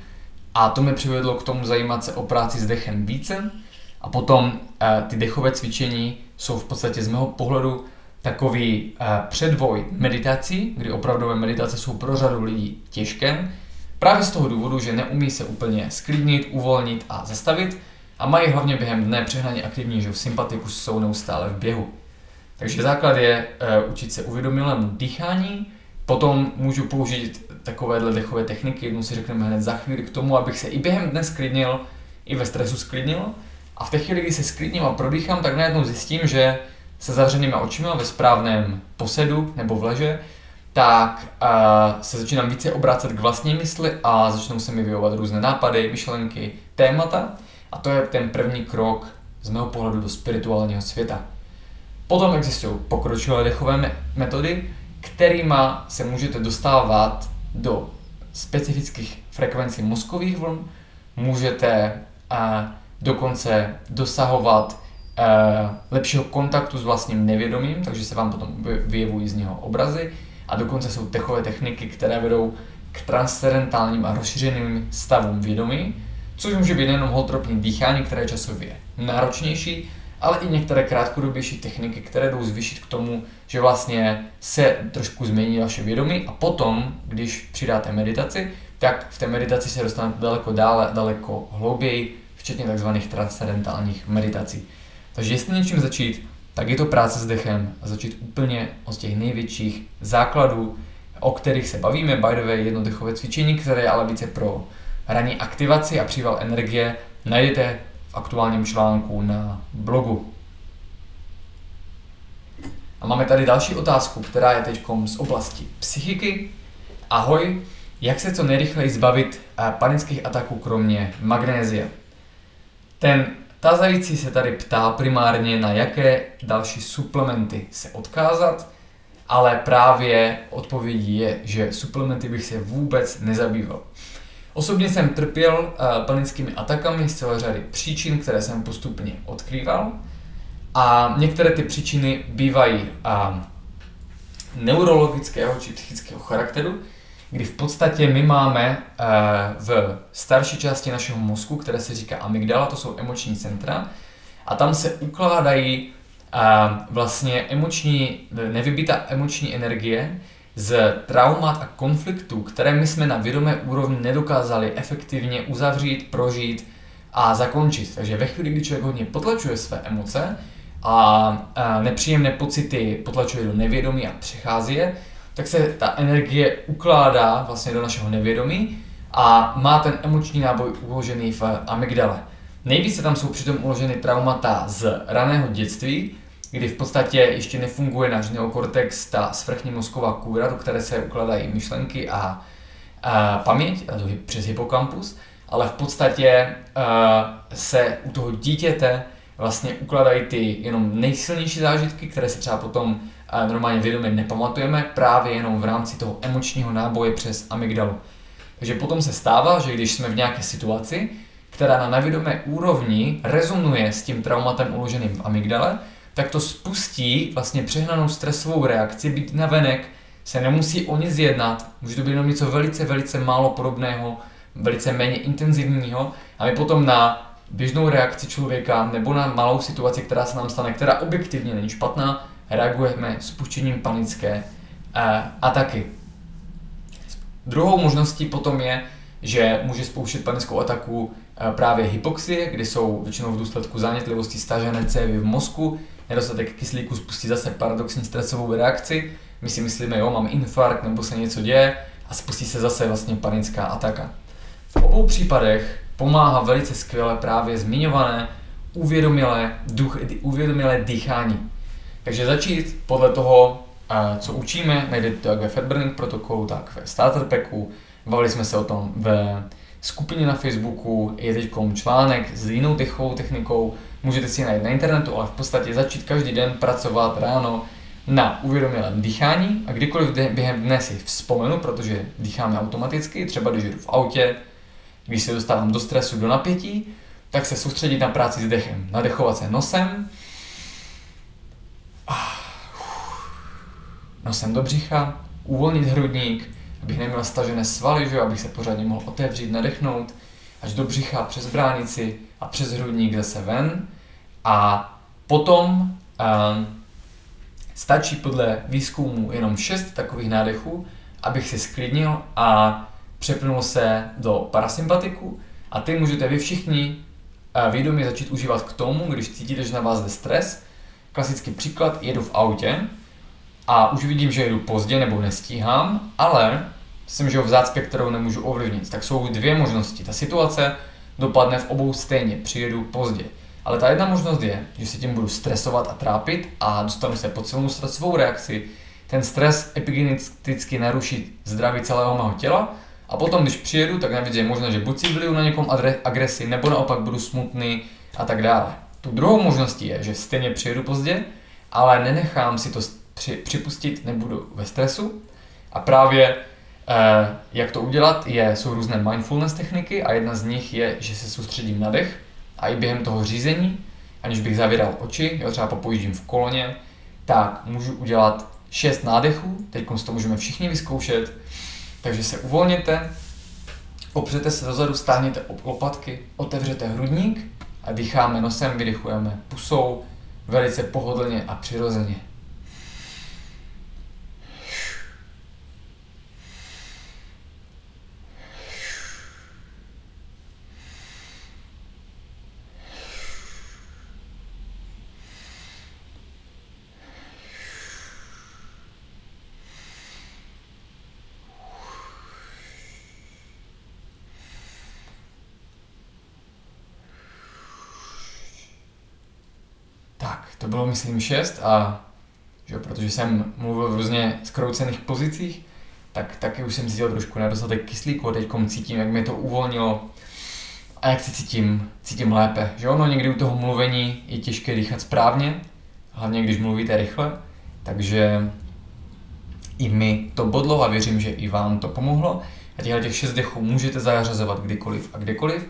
a to mě přivedlo k tomu zajímat se o práci s dechem více. A potom uh, ty dechové cvičení jsou v podstatě z mého pohledu takový uh, předvoj meditací, kdy opravdové meditace jsou pro řadu lidí těžké, právě z toho důvodu, že neumí se úplně sklidnit, uvolnit a zastavit a mají hlavně během dne přehnaně aktivní, že v sympatikus jsou neustále v běhu. Takže základ je uh, učit se uvědomilému dýchání, potom můžu použít takovéhle dechové techniky, jednu si řekneme hned za chvíli k tomu, abych se i během dne sklidnil, i ve stresu sklidnil. A v té chvíli, kdy se sklidním a prodýchám, tak najednou zjistím, že se zavřenými očima ve správném posedu nebo v leže, tak uh, se začínám více obracet k vlastní mysli a začnou se mi vyjovat různé nápady, myšlenky, témata. A to je ten první krok z mého pohledu do spirituálního světa. Potom existují pokročilé dechové metody, kterými se můžete dostávat do specifických frekvencí mozkových vln, můžete uh, dokonce dosahovat lepšího kontaktu s vlastním nevědomím, takže se vám potom vyjevují z něho obrazy a dokonce jsou techové techniky, které vedou k transcendentálním a rozšířeným stavům vědomí, což může být nejenom holtropní dýchání, které je časově náročnější, ale i některé krátkodobější techniky, které jdou zvýšit k tomu, že vlastně se trošku změní vaše vědomí a potom, když přidáte meditaci, tak v té meditaci se dostanete daleko dále, daleko hlouběji, včetně tzv. transcendentálních meditací. Takže jestli něčím začít, tak je to práce s dechem a začít úplně od těch největších základů, o kterých se bavíme, by the way, jedno dechové cvičení, které je ale více pro ranní aktivaci a příval energie, najdete v aktuálním článku na blogu. A máme tady další otázku, která je teď z oblasti psychiky. Ahoj, jak se co nejrychleji zbavit eh, panických ataků kromě magnézia? Ten tazající se tady ptá primárně na jaké další suplementy se odkázat ale právě odpovědí je, že suplementy bych se vůbec nezabýval. Osobně jsem trpěl uh, panickými atakami z celé řady příčin, které jsem postupně odkrýval a některé ty příčiny bývají uh, neurologického či psychického charakteru, kdy v podstatě my máme uh, v starší části našeho mozku, které se říká amygdala, to jsou emoční centra, a tam se ukládají uh, vlastně emoční, nevybitá emoční energie z traumat a konfliktů, které my jsme na vědomé úrovni nedokázali efektivně uzavřít, prožít a zakončit. Takže ve chvíli, kdy člověk hodně potlačuje své emoce a, a nepříjemné pocity potlačuje do nevědomí a přechází je, tak se ta energie ukládá vlastně do našeho nevědomí a má ten emoční náboj uložený v amygdale. Nejvíce tam jsou přitom uloženy traumata z raného dětství, kdy v podstatě ještě nefunguje náš neokortex, ta svrchní mozková kůra, do které se ukládají myšlenky a, a paměť, a to přes hypokampus, ale v podstatě uh, se u toho dítěte vlastně ukládají ty jenom nejsilnější zážitky, které se třeba potom normálně vědomě nepamatujeme, právě jenom v rámci toho emočního náboje přes amygdalu. Takže potom se stává, že když jsme v nějaké situaci, která na nevědomé úrovni rezonuje s tím traumatem uloženým v amygdale, tak to spustí vlastně přehnanou stresovou reakci, být navenek se nemusí o nic jednat, může to být jenom něco velice, velice málo podobného, velice méně intenzivního a my potom na běžnou reakci člověka nebo na malou situaci, která se nám stane, která objektivně není špatná, reagujeme spuštěním panické uh, ataky. Druhou možností potom je, že může spouštět panickou ataku eh, právě hypoxie, kdy jsou většinou v důsledku zánětlivosti stažené cévy v mozku, nedostatek kyslíku spustí zase paradoxní stresovou reakci, my si myslíme, jo, mám infarkt nebo se něco děje a spustí se zase vlastně panická ataka. V obou případech pomáhá velice skvěle právě zmiňované uvědomilé, duch, uvědomilé dýchání. Takže začít podle toho, co učíme, najdete to jak ve Fat Burning protokolu, tak ve Starter Packu, bavili jsme se o tom ve skupině na Facebooku, je teď článek s jinou dechovou technikou, můžete si najít na internetu, ale v podstatě začít každý den pracovat ráno na uvědomilém dýchání. A kdykoliv během dne si vzpomenu, protože dýcháme automaticky, třeba když jdu v autě, když se dostávám do stresu, do napětí, tak se soustředit na práci s dechem. Nadechovat se nosem, nosem do břicha, uvolnit hrudník, abych neměl stažené svaly, že? abych se pořádně mohl otevřít, nadechnout, až do břicha, přes bránici a přes hrudník zase ven. A potom um, stačí podle výzkumu jenom 6 takových nádechů, abych si sklidnil a přepnul se do parasympatiku a ty můžete vy všichni uh, vědomě začít užívat k tomu, když cítíte, že na vás jde stres. Klasický příklad, jedu v autě a už vidím, že jedu pozdě nebo nestíhám, ale jsem že v zácpě, kterou nemůžu ovlivnit. Tak jsou dvě možnosti. Ta situace dopadne v obou stejně, přijedu pozdě. Ale ta jedna možnost je, že se tím budu stresovat a trápit a dostanu se pod silnou stresovou reakci. Ten stres epigeneticky naruší zdraví celého mého těla a potom, když přijedu, tak navíc je možné, že buď si vliju na někom agresi, nebo naopak budu smutný a tak dále. Tu druhou možností je, že stejně přijedu pozdě, ale nenechám si to při, připustit, nebudu ve stresu. A právě Eh, jak to udělat, je, jsou různé mindfulness techniky a jedna z nich je, že se soustředím na dech a i během toho řízení, aniž bych zavíral oči, jo, třeba popojíždím v koloně, tak můžu udělat 6 nádechů, teď to můžeme všichni vyzkoušet, takže se uvolněte, opřete se dozadu, stáhněte lopatky, otevřete hrudník a dýcháme nosem, vydechujeme pusou, velice pohodlně a přirozeně. To bylo, myslím, šest a že, protože jsem mluvil v různě zkroucených pozicích, tak taky už jsem cítil trošku nedostatek kyslíku a teď cítím, jak mi to uvolnilo a jak se cítím, cítím lépe. Že ono někdy u toho mluvení je těžké dýchat správně, hlavně když mluvíte rychle, takže i mi to bodlo a věřím, že i vám to pomohlo. A těchto těch šest dechů můžete zařazovat kdykoliv a kdekoliv.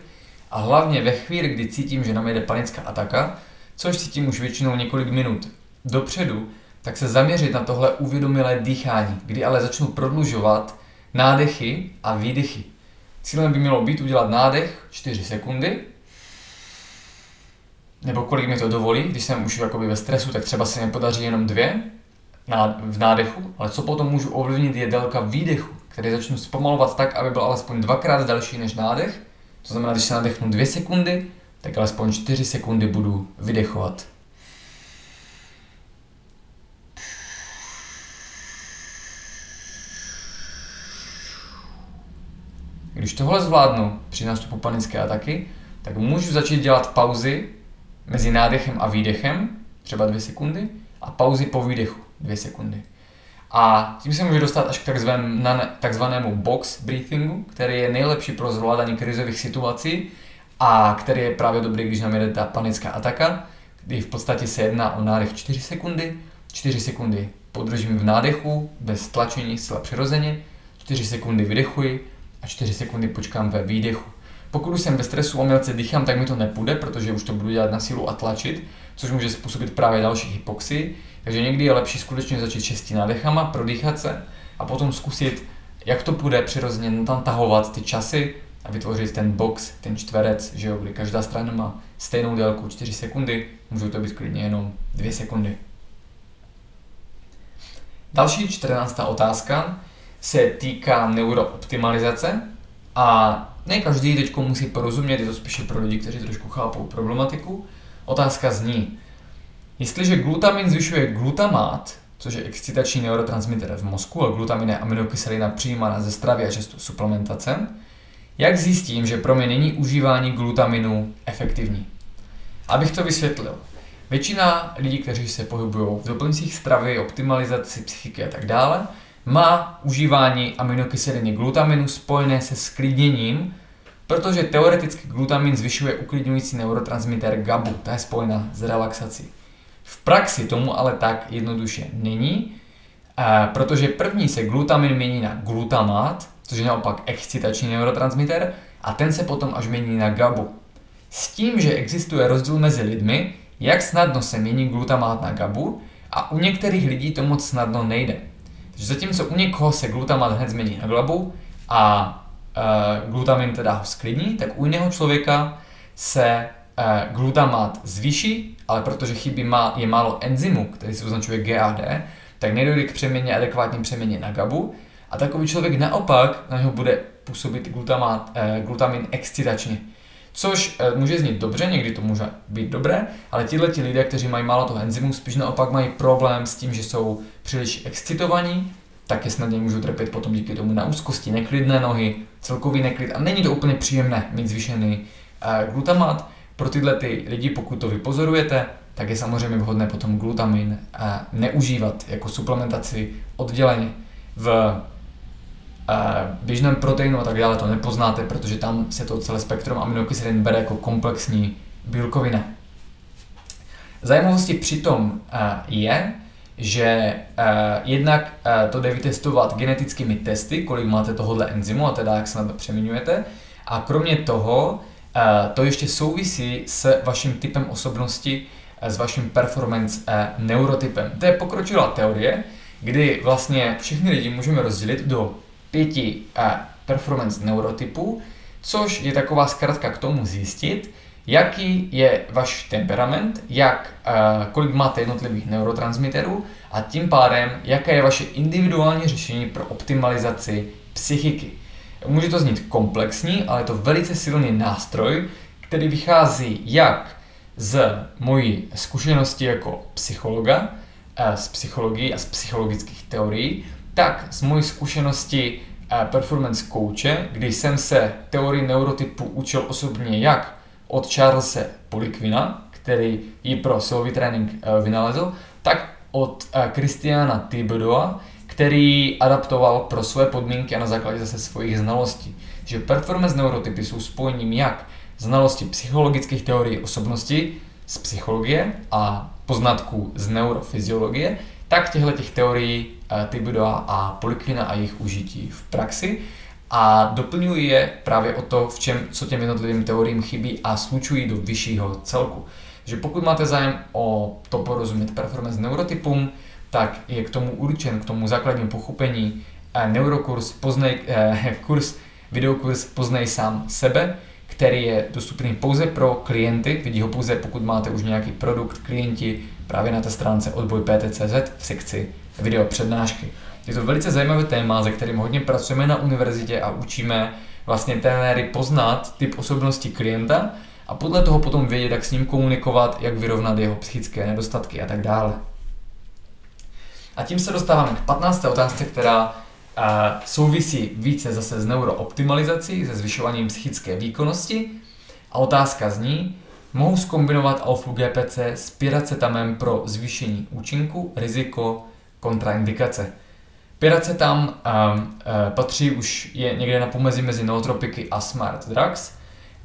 A hlavně ve chvíli, kdy cítím, že na mě jde panická ataka, což cítím už většinou několik minut dopředu, tak se zaměřit na tohle uvědomilé dýchání, kdy ale začnu prodlužovat nádechy a výdechy. Cílem by mělo být udělat nádech 4 sekundy, nebo kolik mi to dovolí, když jsem už jakoby ve stresu, tak třeba se mi podaří jenom dvě v nádechu, ale co potom můžu ovlivnit je délka výdechu, který začnu zpomalovat tak, aby byl alespoň dvakrát delší než nádech. To znamená, když se nadechnu 2 sekundy, tak alespoň 4 sekundy budu vydechovat. Když tohle zvládnu při nástupu panické ataky, tak můžu začít dělat pauzy mezi nádechem a výdechem, třeba dvě sekundy, a pauzy po výdechu, dvě sekundy. A tím se může dostat až k takzvanému box breathingu, který je nejlepší pro zvládání krizových situací a který je právě dobrý, když nám jede ta panická ataka, kdy v podstatě se jedná o nádech 4 sekundy, 4 sekundy podržím v nádechu, bez tlačení, zcela přirozeně, 4 sekundy vydechuji a 4 sekundy počkám ve výdechu. Pokud už jsem ve stresu umělce dýchám, tak mi to nepůjde, protože už to budu dělat na sílu a tlačit, což může způsobit právě další hypoxii. Takže někdy je lepší skutečně začít šesti nádechama, prodýchat se a potom zkusit, jak to půjde přirozeně tam tahovat ty časy a vytvořit ten box, ten čtverec, že jo, kdy každá strana má stejnou délku 4 sekundy, můžou to být klidně jenom 2 sekundy. Další čtrnáctá otázka se týká neurooptimalizace a ne každý teď musí porozumět, je to spíše pro lidi, kteří trošku chápou problematiku. Otázka zní, jestliže glutamin zvyšuje glutamát, což je excitační neurotransmitter v mozku a glutamin je aminokyselina přijímána ze stravy a často suplementace, jak zjistím, že pro mě není užívání glutaminu efektivní? Abych to vysvětlil. Většina lidí, kteří se pohybují v doplňcích stravy, optimalizaci psychiky a tak dále, má užívání aminokyseliny glutaminu spojené se sklidněním, protože teoreticky glutamin zvyšuje uklidňující neurotransmitter GABU, ta je spojena s relaxací. V praxi tomu ale tak jednoduše není, protože první se glutamin mění na glutamát, což je naopak excitační neurotransmitter, a ten se potom až mění na GABU. S tím, že existuje rozdíl mezi lidmi, jak snadno se mění glutamát na GABU a u některých lidí to moc snadno nejde. Takže zatímco u někoho se glutamat hned změní na glabu a uh, glutamin teda ho sklidní, tak u jiného člověka se uh, glutamat zvýší, ale protože chybí má, je málo enzymu, který se označuje GAD, tak nedojde k přeměně, adekvátní přeměně na GABu a takový člověk naopak na něho bude působit glutamat, uh, glutamin excitačně. Což uh, může znít dobře, někdy to může být dobré, ale tihle ti lidé, kteří mají málo toho enzymu, spíš naopak mají problém s tím, že jsou příliš excitovaní, je snadně můžu trpět potom díky tomu na úzkosti, neklidné nohy, celkový neklid a není to úplně příjemné mít zvýšený uh, glutamat. Pro tyhle ty lidi, pokud to vypozorujete, tak je samozřejmě vhodné potom glutamin neužívat jako suplementaci odděleně. V běžném proteinu a tak dále to nepoznáte, protože tam se to celé spektrum aminokyselin bere jako komplexní bílkovina. Zajímavostí přitom uh, je, že uh, jednak to jde vytestovat genetickými testy, kolik máte tohohle enzymu a teda jak se na to přeměňujete. A kromě toho to ještě souvisí s vaším typem osobnosti, s vaším performance neurotypem. To je pokročilá teorie, kdy vlastně všechny lidi můžeme rozdělit do pěti performance neurotypů, což je taková zkratka k tomu zjistit, jaký je váš temperament, jak, uh, kolik máte jednotlivých neurotransmiterů a tím pádem, jaké je vaše individuální řešení pro optimalizaci psychiky. Může to znít komplexní, ale je to velice silný nástroj, který vychází jak z mojí zkušenosti jako psychologa, uh, z psychologie a z psychologických teorií, tak z mojí zkušenosti uh, performance coache, kdy jsem se teorii neurotypu učil osobně jak od Charlesa Polikvina, který ji pro silový trénink eh, vynalezl, tak od Kristiana eh, Thibodeau, který adaptoval pro své podmínky a na základě zase svých znalostí. Že performance neurotypy jsou spojením jak znalosti psychologických teorií osobnosti z psychologie a poznatků z neurofyziologie, tak těchto těch teorií uh, Thibodeau a Polikvina a jejich užití v praxi a doplňuji je právě o to, v čem, co těm jednotlivým teoriím chybí a slučují do vyššího celku. Že pokud máte zájem o to porozumět performance neurotypům, tak je k tomu určen, k tomu základnímu pochopení eh, neurokurs, poznej, eh, <laughs> kurz, videokurs Poznej sám sebe, který je dostupný pouze pro klienty, vidí ho pouze pokud máte už nějaký produkt, klienti právě na té stránce odboj PT.cz v sekci video přednášky. Je to velice zajímavé téma, se kterým hodně pracujeme na univerzitě a učíme vlastně trenéry poznat typ osobnosti klienta a podle toho potom vědět, jak s ním komunikovat, jak vyrovnat jeho psychické nedostatky a tak dále. A tím se dostáváme k 15. otázce, která souvisí více zase s neurooptimalizací, se zvyšováním psychické výkonnosti. A otázka zní, mohu skombinovat alfa GPC s piracetamem pro zvýšení účinku, riziko, kontraindikace. Piracetam um, uh, patří už je někde na pomezí mezi nootropiky a smart drugs.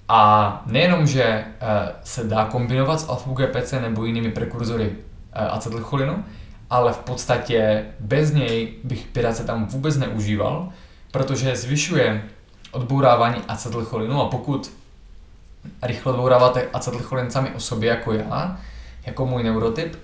A nejenom, že uh, se dá kombinovat s alfa GPC nebo jinými prekurzory uh, acetylcholinu, ale v podstatě bez něj bych piracetam vůbec neužíval, protože zvyšuje odbourávání acetylcholinu a pokud rychle odbouráváte acetylcholin sami o sobě jako já, jako můj neurotyp,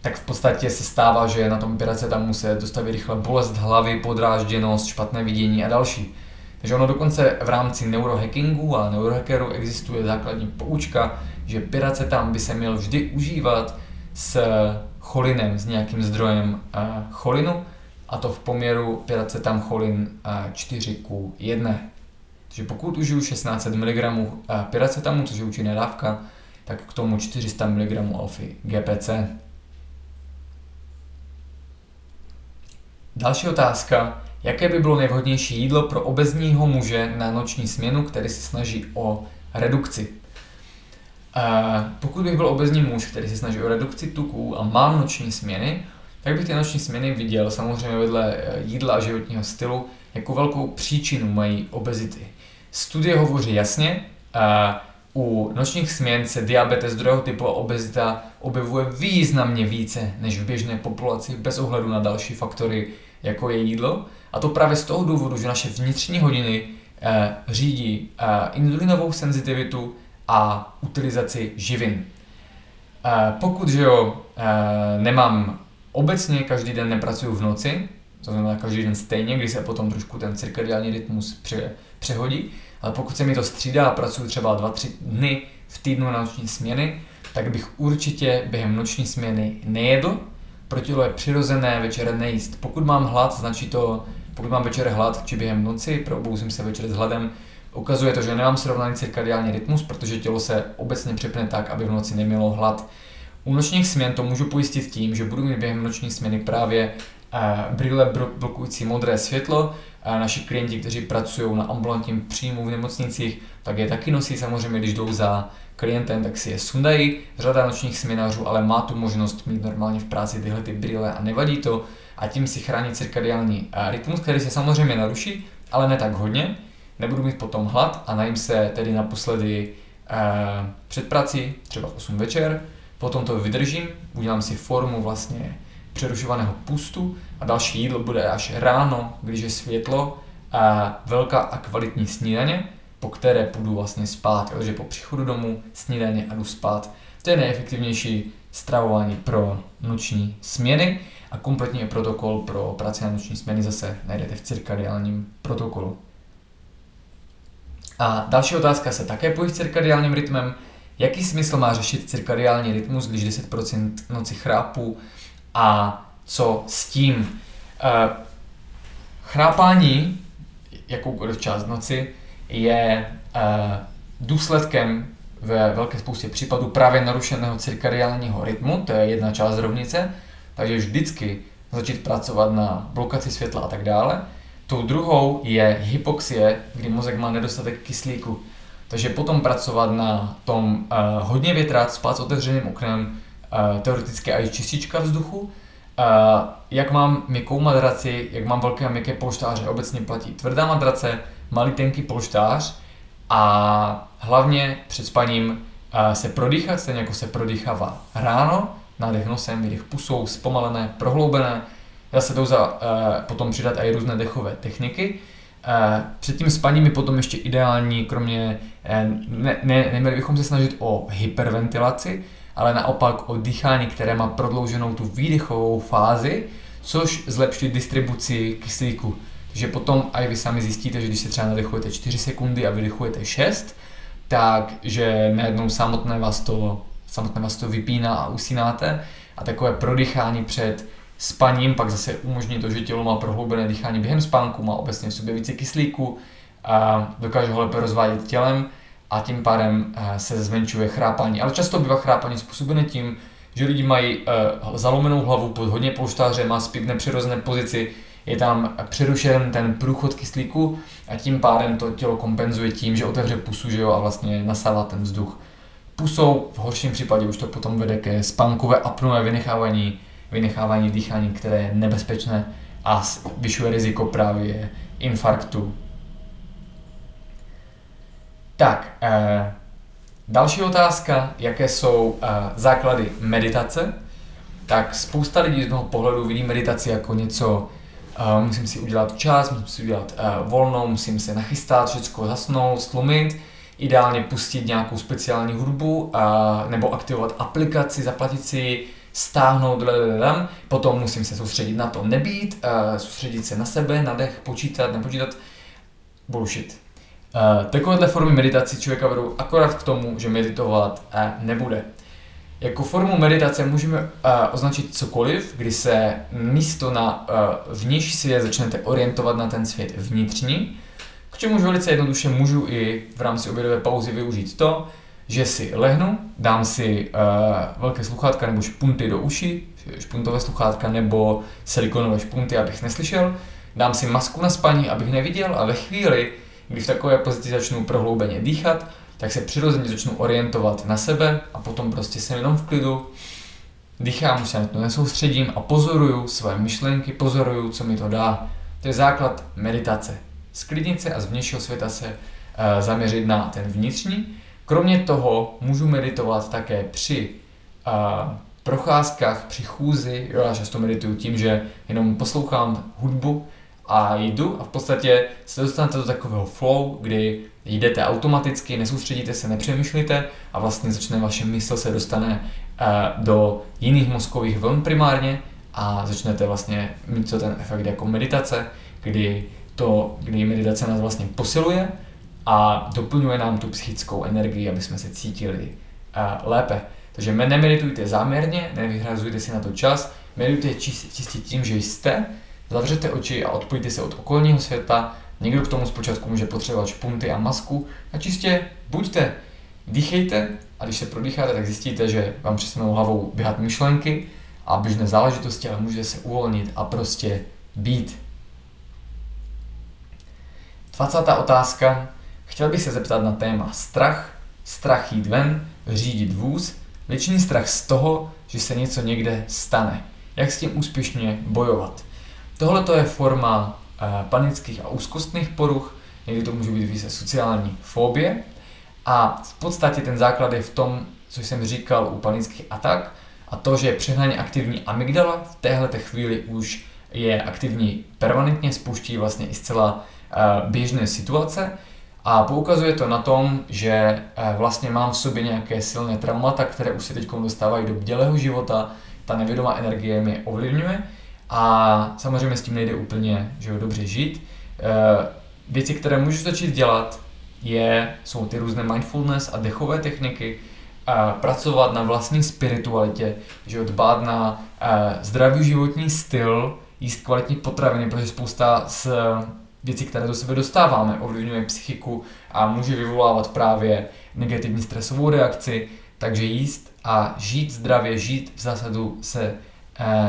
tak v podstatě se stává, že na tom piracetamu se dostaví rychle bolest hlavy, podrážděnost, špatné vidění a další. Takže ono dokonce v rámci neurohackingu a neurohackeru existuje základní poučka, že piracetam by se měl vždy užívat s cholinem, s nějakým zdrojem uh, cholinu, a to v poměru piracetam cholin uh, 4 k 1. Takže pokud užiju 1600 mg piracetamu, což je účinná dávka, tak k tomu 400 mg alfy GPC. Další otázka. Jaké by bylo nejvhodnější jídlo pro obezního muže na noční směnu, který se snaží o redukci? Uh, pokud bych byl obezní muž, který se snaží o redukci tuků a mám noční směny, tak bych ty noční směny viděl samozřejmě vedle eh, jídla a životního stylu jako velkou příčinu mají obezity. Studie hovoří jasně, uh, u nočních směn se diabetes druhého typu a obezita objevuje významně více než v běžné populaci bez ohledu na další faktory, jako je jídlo. A to právě z toho důvodu, že naše vnitřní hodiny eh, řídí eh, insulinovou senzitivitu a utilizaci živin. Eh, pokud že jo, eh, nemám obecně každý den nepracuju v noci, to znamená každý den stejně, kdy se potom trošku ten cirkadiální rytmus pře, přehodí, ale pokud se mi to střídá a pracuji třeba 2-3 dny v týdnu na noční směny, tak bych určitě během noční směny nejedl, pro tělo je přirozené večer nejíst. Pokud mám hlad, značí to, pokud mám večer hlad, či během noci, probouzím se večer s hladem, ukazuje to, že nemám srovnaný cirkadiální rytmus, protože tělo se obecně přepne tak, aby v noci nemělo hlad. U nočních směn to můžu pojistit tím, že budu mít během noční směny právě uh, brýle blokující modré světlo. Naši klienti, kteří pracují na ambulantním příjmu v nemocnicích, tak je taky nosí samozřejmě, když jdou za klientem, tak si je sundají. Řada nočních směnářů ale má tu možnost mít normálně v práci tyhle ty brýle a nevadí to a tím si chrání cirkadiální uh, rytmus, který se samozřejmě naruší, ale ne tak hodně. Nebudu mít potom hlad a najím se tedy naposledy uh, před prací, třeba v 8 večer, potom to vydržím, udělám si formu vlastně přerušovaného pustu a další jídlo bude až ráno, když je světlo a velká a kvalitní snídaně, po které půjdu vlastně spát, takže po příchodu domů snídaně a jdu spát. To je nejefektivnější stravování pro noční směny a kompletní protokol pro práci na noční směny zase najdete v cirkadiálním protokolu. A další otázka se také pojí s cirkadiálním rytmem. Jaký smysl má řešit cirkadiální rytmus, když 10% noci chrápu a co s tím? Uh, chrápání, jakoukoliv část noci, je uh, důsledkem ve velké spoustě případů právě narušeného cirkadiálního rytmu, to je jedna část rovnice, takže vždycky začít pracovat na blokaci světla a tak dále. Tou druhou je hypoxie, kdy mozek má nedostatek kyslíku. Takže potom pracovat na tom uh, hodně větrat, spát s otevřeným oknem, uh, teoreticky i čistička vzduchu. Uh, jak mám měkkou madraci, jak mám velké a měkké polštáře, obecně platí tvrdá madrace, malý tenký polštář a hlavně před spaním uh, se prodýchat, stejně jako se prodýchává ráno, nádech nosem, výdech pusou, zpomalené, prohloubené. Zase jdou za, uh, potom přidat i různé dechové techniky. Uh, před tím spaním je potom ještě ideální, kromě, uh, ne, ne, neměli bychom se snažit o hyperventilaci, ale naopak o dýchání, které má prodlouženou tu výdechovou fázi, což zlepší distribuci kyslíku. Takže potom i vy sami zjistíte, že když se třeba nadechujete 4 sekundy a vydechujete 6, tak že najednou samotné vás to, samotné vás to vypíná a usínáte a takové prodýchání před spaním pak zase umožní to, že tělo má prohloubené dýchání během spánku, má obecně v sobě více kyslíku, a dokáže ho lépe rozvádět tělem a tím pádem eh, se zmenšuje chrápání. Ale často bývá chrápání způsobené tím, že lidi mají uh, zalomenou hlavu pod hodně polštáře, má spí v nepřirozené pozici, je tam přerušen ten průchod kyslíku a tím pádem to tělo kompenzuje tím, že otevře pusu že jo, a vlastně nasává ten vzduch. Pusou v horším případě už to potom vede ke spánkové apnoe, vynechávání, vynechávání dýchání, které je nebezpečné a zvyšuje riziko právě infarktu. Tak, eh, další otázka, jaké jsou eh, základy meditace. Tak spousta lidí z mého pohledu vidí meditaci jako něco Uh, musím si udělat čas, musím si udělat uh, volnou, musím se nachystat, všechno zasnout, stlumit, ideálně pustit nějakou speciální hudbu uh, nebo aktivovat aplikaci, zaplatit si, stáhnout, blablabla. potom musím se soustředit na to nebýt, uh, soustředit se na sebe, na dech, počítat, nepočítat, bullshit. Uh, takovéhle formy meditaci člověka vedou akorát k tomu, že meditovat uh, nebude. Jako formu meditace můžeme uh, označit cokoliv, kdy se místo na uh, vnější svět začnete orientovat na ten svět vnitřní, k čemuž velice jednoduše můžu i v rámci obědové pauzy využít to, že si lehnu, dám si uh, velké sluchátka nebo špunty do uší, špuntové sluchátka nebo silikonové špunty, abych neslyšel, dám si masku na spaní, abych neviděl a ve chvíli, kdy v takové pozici začnu prohloubeně dýchat, tak se přirozeně začnu orientovat na sebe a potom prostě jsem jenom v klidu, dýchám, už se na to nesoustředím a pozoruju své myšlenky, pozoruju, co mi to dá. To je základ meditace. Sklidnit se a z vnějšího světa se uh, zaměřit na ten vnitřní. Kromě toho můžu meditovat také při uh, procházkách, při chůzi. Jo, já často medituju tím, že jenom poslouchám hudbu a jdu a v podstatě se dostanete do takového flow, kdy jdete automaticky, nesoustředíte se, nepřemýšlíte a vlastně začne vaše mysl se dostane uh, do jiných mozkových vln primárně a začnete vlastně mít to ten efekt jako meditace, kdy, to, kdy meditace nás vlastně posiluje a doplňuje nám tu psychickou energii, aby jsme se cítili uh, lépe. Takže nemeditujte záměrně, nevyhrazujte si na to čas, meditujte čistě tím, že jste, zavřete oči a odpojte se od okolního světa, Někdo k tomu zpočátku může potřebovat špunty a masku a čistě buďte, dýchejte a když se prodýcháte, tak zjistíte, že vám přestanou hlavou běhat myšlenky a běžné záležitosti, ale můžete se uvolnit a prostě být. 20. otázka. Chtěl bych se zeptat na téma strach, strach jít ven, řídit vůz, většiný strach z toho, že se něco někde stane. Jak s tím úspěšně bojovat? Tohle to je forma panických a úzkostných poruch, někdy to může být více sociální fobie. A v podstatě ten základ je v tom, co jsem říkal u panických atak, a to, že přehnaně aktivní amygdala v téhle chvíli už je aktivní permanentně, spouští vlastně i zcela běžné situace. A poukazuje to na tom, že vlastně mám v sobě nějaké silné traumata, které už se teď dostávají do bdělého života, ta nevědomá energie mě ovlivňuje a samozřejmě s tím nejde úplně že jo, dobře žít. E, věci, které můžu začít dělat, je, jsou ty různé mindfulness a dechové techniky, a pracovat na vlastní spiritualitě, že jo, dbát na e, zdravý životní styl, jíst kvalitní potraviny, protože spousta z věcí, které do sebe dostáváme, ovlivňuje psychiku a může vyvolávat právě negativní stresovou reakci, takže jíst a žít zdravě, žít v zásadu se Eh,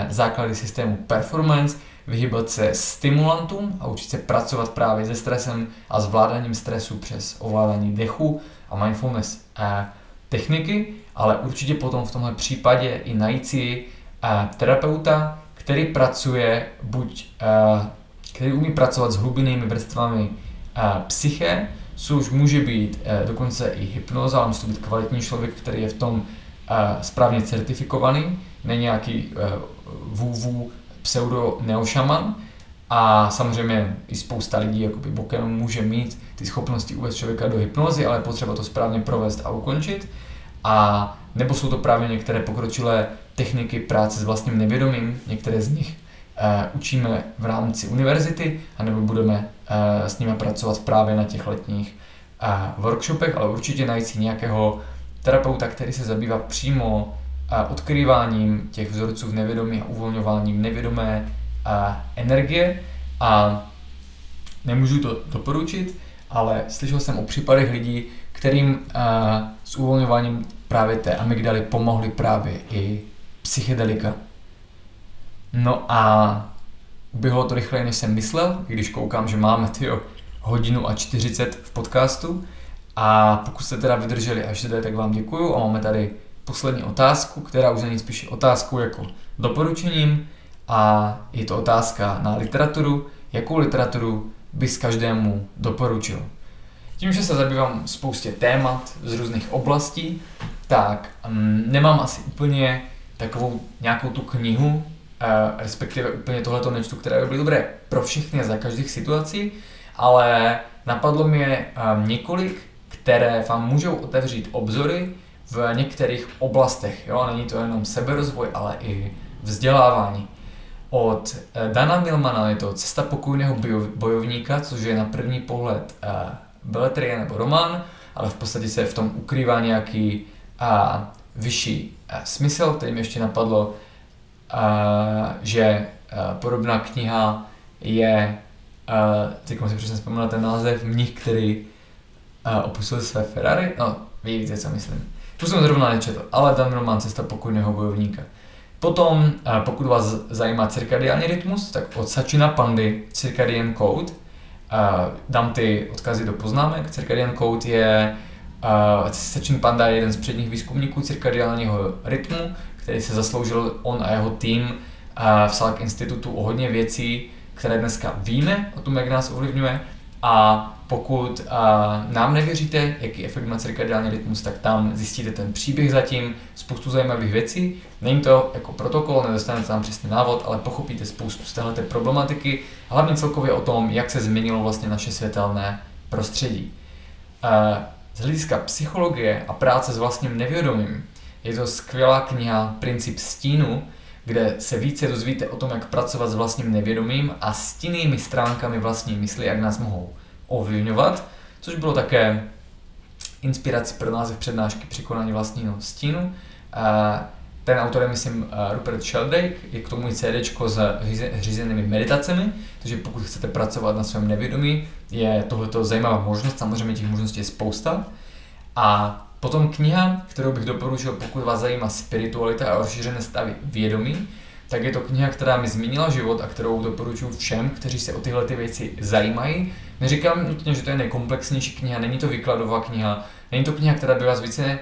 základy systému performance, vyhýbat se stimulantům a učit se pracovat právě se stresem a zvládáním stresu přes ovládání dechu a mindfulness eh, techniky, ale určitě potom v tomhle případě i najít si eh, terapeuta, který pracuje buď, který umí pracovat s hlubinnými vrstvami psyché, což může být dokonce i hypnoza, ale musí to být kvalitní člověk, který je v tom správně certifikovaný, není nějaký vůvů pseudo neošaman, a samozřejmě i spousta lidí jakoby bokem může mít ty schopnosti uvést člověka do hypnozy, ale potřeba to správně provést a ukončit. A nebo jsou to právě některé pokročilé techniky práce s vlastním nevědomím, některé z nich uh, učíme v rámci univerzity, anebo budeme uh, s nimi pracovat právě na těch letních uh, workshopech, ale určitě najít si nějakého terapeuta, který se zabývá přímo odkrýváním těch vzorců v nevědomí a uvolňováním nevědomé energie a nemůžu to doporučit, ale slyšel jsem o případech lidí, kterým s uvolňováním právě té amygdaly pomohly právě i psychedelika. No a uběhlo to rychleji, než jsem myslel, když koukám, že máme tyjo, hodinu a 40 v podcastu. A pokud jste teda vydrželi až zde, tak vám děkuju a máme tady poslední otázku, která už není spíš otázkou jako doporučením a je to otázka na literaturu, jakou literaturu bys každému doporučil. Tím, že se zabývám spoustě témat z různých oblastí, tak um, nemám asi úplně takovou nějakou tu knihu, uh, respektive úplně tohleto nečtu, které by byly dobré pro všechny za každých situací, ale napadlo mě um, několik, které vám můžou otevřít obzory v některých oblastech. Jo? Není to jenom seberozvoj, ale i vzdělávání. Od eh, Dana Milmana je to Cesta pokojného bojovníka, což je na první pohled uh, beletrie nebo román, ale v podstatě se v tom ukrývá nějaký uh, vyšší uh, smysl, který mi ještě napadlo, uh, že uh, podobná kniha je, teď si přesně vzpomínal ten název, mnich, který uh, opustil své Ferrari, no, vy víte, co myslím. Tu jsem zrovna nečetl, ale Dan Milman, Cesta pokojného bojovníka. Potom, eh, pokud vás zajímá cirkadiální rytmus, tak od Sačina Pandy Circadian Code, eh, dám ty odkazy do poznámek. Circadian Code je, uh, Sachin Panda je jeden z předních výzkumníků cirkadiálního rytmu, který se zasloužil on a jeho tým v Salk institutu o hodně věcí, které dneska víme o tom, jak nás ovlivňuje. A pokud uh, nám nevěříte, jaký efekt má cirkadiální rytmus, tak tam zjistíte ten příběh zatím, spoustu zajímavých věcí. Není to jako protokol, nedostanete tam přesný návod, ale pochopíte spoustu z této problematiky, hlavně celkově o tom, jak se změnilo vlastně naše světelné prostředí. Uh, z hlediska psychologie a práce s vlastním nevědomím je to skvělá kniha Princip stínu, kde se více dozvíte o tom, jak pracovat s vlastním nevědomím a stinnými stránkami vlastní mysli, jak nás mohou ovlivňovat, což bylo také inspirací pro název přednášky Překonání vlastního stínu. Ten autor je, myslím, Rupert Sheldrake, je k tomu i CD s řízenými meditacemi, takže pokud chcete pracovat na svém nevědomí, je tohleto zajímavá možnost, samozřejmě těch možností je spousta. A potom kniha, kterou bych doporučil, pokud vás zajímá spiritualita a rozšířené stavy vědomí, tak je to kniha, která mi změnila život a kterou doporučuji všem, kteří se o tyhle ty věci zajímají. Neříkám nutně, že to je nejkomplexnější kniha, není to výkladová kniha, není to kniha, která by vás více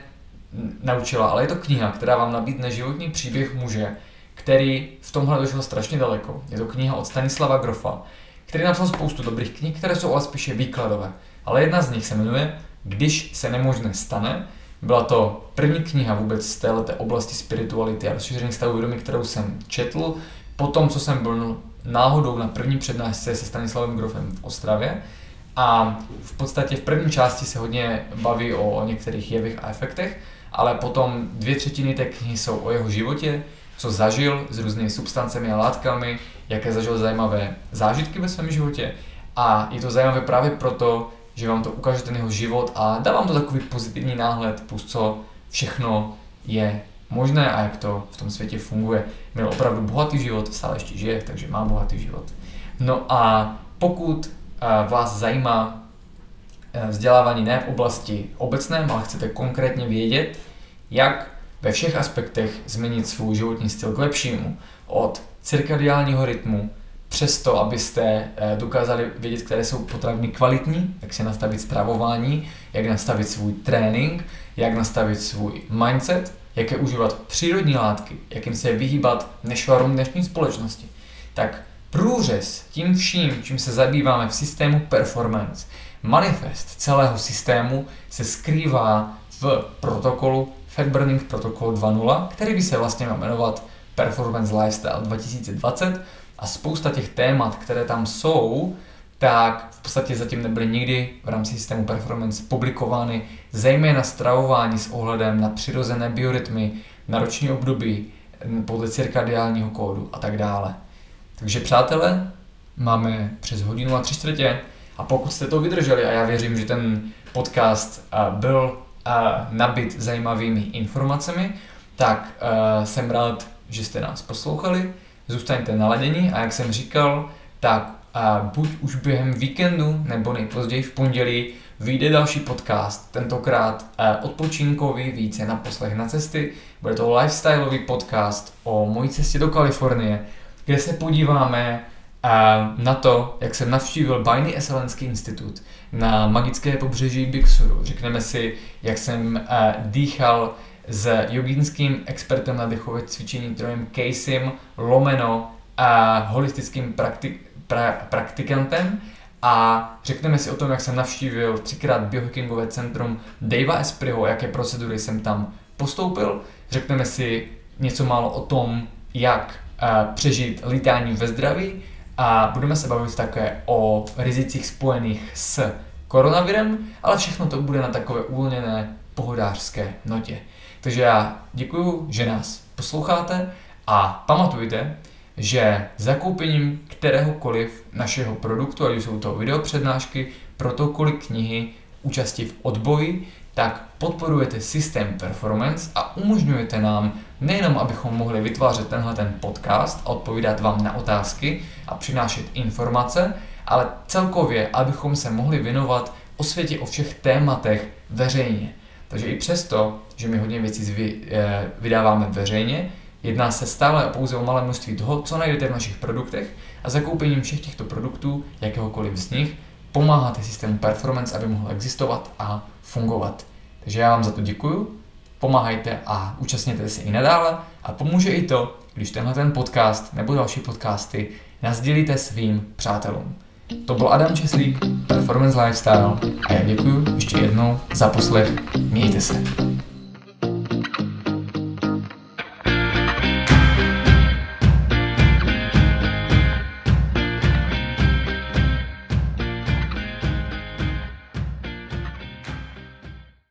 naučila, ale je to kniha, která vám nabídne životní příběh muže, který v tomhle došel strašně daleko. Je to kniha od Stanislava Grofa, který napsal spoustu dobrých knih, které jsou ale spíše výkladové. Ale jedna z nich se jmenuje Když se nemožné stane byla to první kniha vůbec z této oblasti spirituality a rozšíření stavu vědomí, kterou jsem četl. Po tom, co jsem byl náhodou na první přednášce se Stanislavem Grofem v Ostravě, a v podstatě v první části se hodně baví o některých jevech a efektech, ale potom dvě třetiny té knihy jsou o jeho životě, co zažil s různými substancemi a látkami, jaké zažil zajímavé zážitky ve svém životě. A je to zajímavé právě proto, že vám to ukáže ten jeho život a dá vám to takový pozitivní náhled, plus co všechno je možné a jak to v tom světě funguje. Měl opravdu bohatý život, stále ještě žije, takže má bohatý život. No a pokud eh, vás zajímá eh, vzdělávání ne v oblasti obecné, ale chcete konkrétně vědět, jak ve všech aspektech změnit svůj životní styl k lepšímu, od cirkadiálního rytmu, přesto, abyste eh, dokázali vědět, které jsou potraviny kvalitní, jak si nastavit stravování, jak nastavit svůj trénink, jak nastavit svůj mindset, jak je užívat přírodní látky, jak jim se vyhýbat nešvarům dnešní společnosti. Tak průřez tím vším, čím se zabýváme v systému performance, manifest celého systému se skrývá v protokolu Fat Burning Protocol 2.0, který by se vlastně měl jmenovat Performance Lifestyle 2020 a spousta těch témat, které tam jsou, tak v podstatě zatím nebyly nikdy v rámci systému performance publikovány, zejména stravování s ohledem na přirozené biorytmy, na roční období, podle cirkadiálního kódu a tak dále. Takže přátelé, máme přes hodinu a tři čtvrtě a pokud jste to vydrželi, a já věřím, že ten podcast byl nabit zajímavými informacemi, tak jsem rád, že jste nás poslouchali, zůstaňte naladěni a jak jsem říkal, tak buď už během víkendu nebo nejpozději v pondělí vyjde další podcast, tentokrát odpočinkový, více na poslech na cesty. Bude to lifestyleový podcast o mojí cestě do Kalifornie, kde se podíváme na to, jak jsem navštívil Bajný Eselenský institut na magické pobřeží Big Suru. Řekneme si, jak jsem dýchal s jogínským expertem na dechové cvičení Trojem Caseym lomeno a holistickým praktik, pra, praktikantem a řekneme si o tom, jak jsem navštívil třikrát biohackingové centrum Davea Espriho, jaké procedury jsem tam postoupil. Řekneme si něco málo o tom, jak uh, přežít lítání ve zdraví a budeme se bavit také o rizicích spojených s koronavirem, ale všechno to bude na takové uvolněné pohodářské notě. Takže já děkuji, že nás posloucháte a pamatujte, že zakoupením kteréhokoliv našeho produktu, ať jsou to videopřednášky, protokoly, knihy, účasti v odboji, tak podporujete systém performance a umožňujete nám nejenom, abychom mohli vytvářet tenhle ten podcast a odpovídat vám na otázky a přinášet informace, ale celkově, abychom se mohli věnovat o světě, o všech tématech veřejně. Takže i přesto, že my hodně věcí eh, vydáváme veřejně, jedná se stále pouze o malé množství toho, co najdete v našich produktech a zakoupením všech těchto produktů, jakéhokoliv z nich, pomáháte systému performance, aby mohl existovat a fungovat. Takže já vám za to děkuju, pomáhajte a účastněte se i nadále a pomůže i to, když tenhle ten podcast nebo další podcasty nazdělíte svým přátelům. To byl Adam Česlík, Performance Lifestyle a já děkuji ještě jednou za poslech. Mějte se.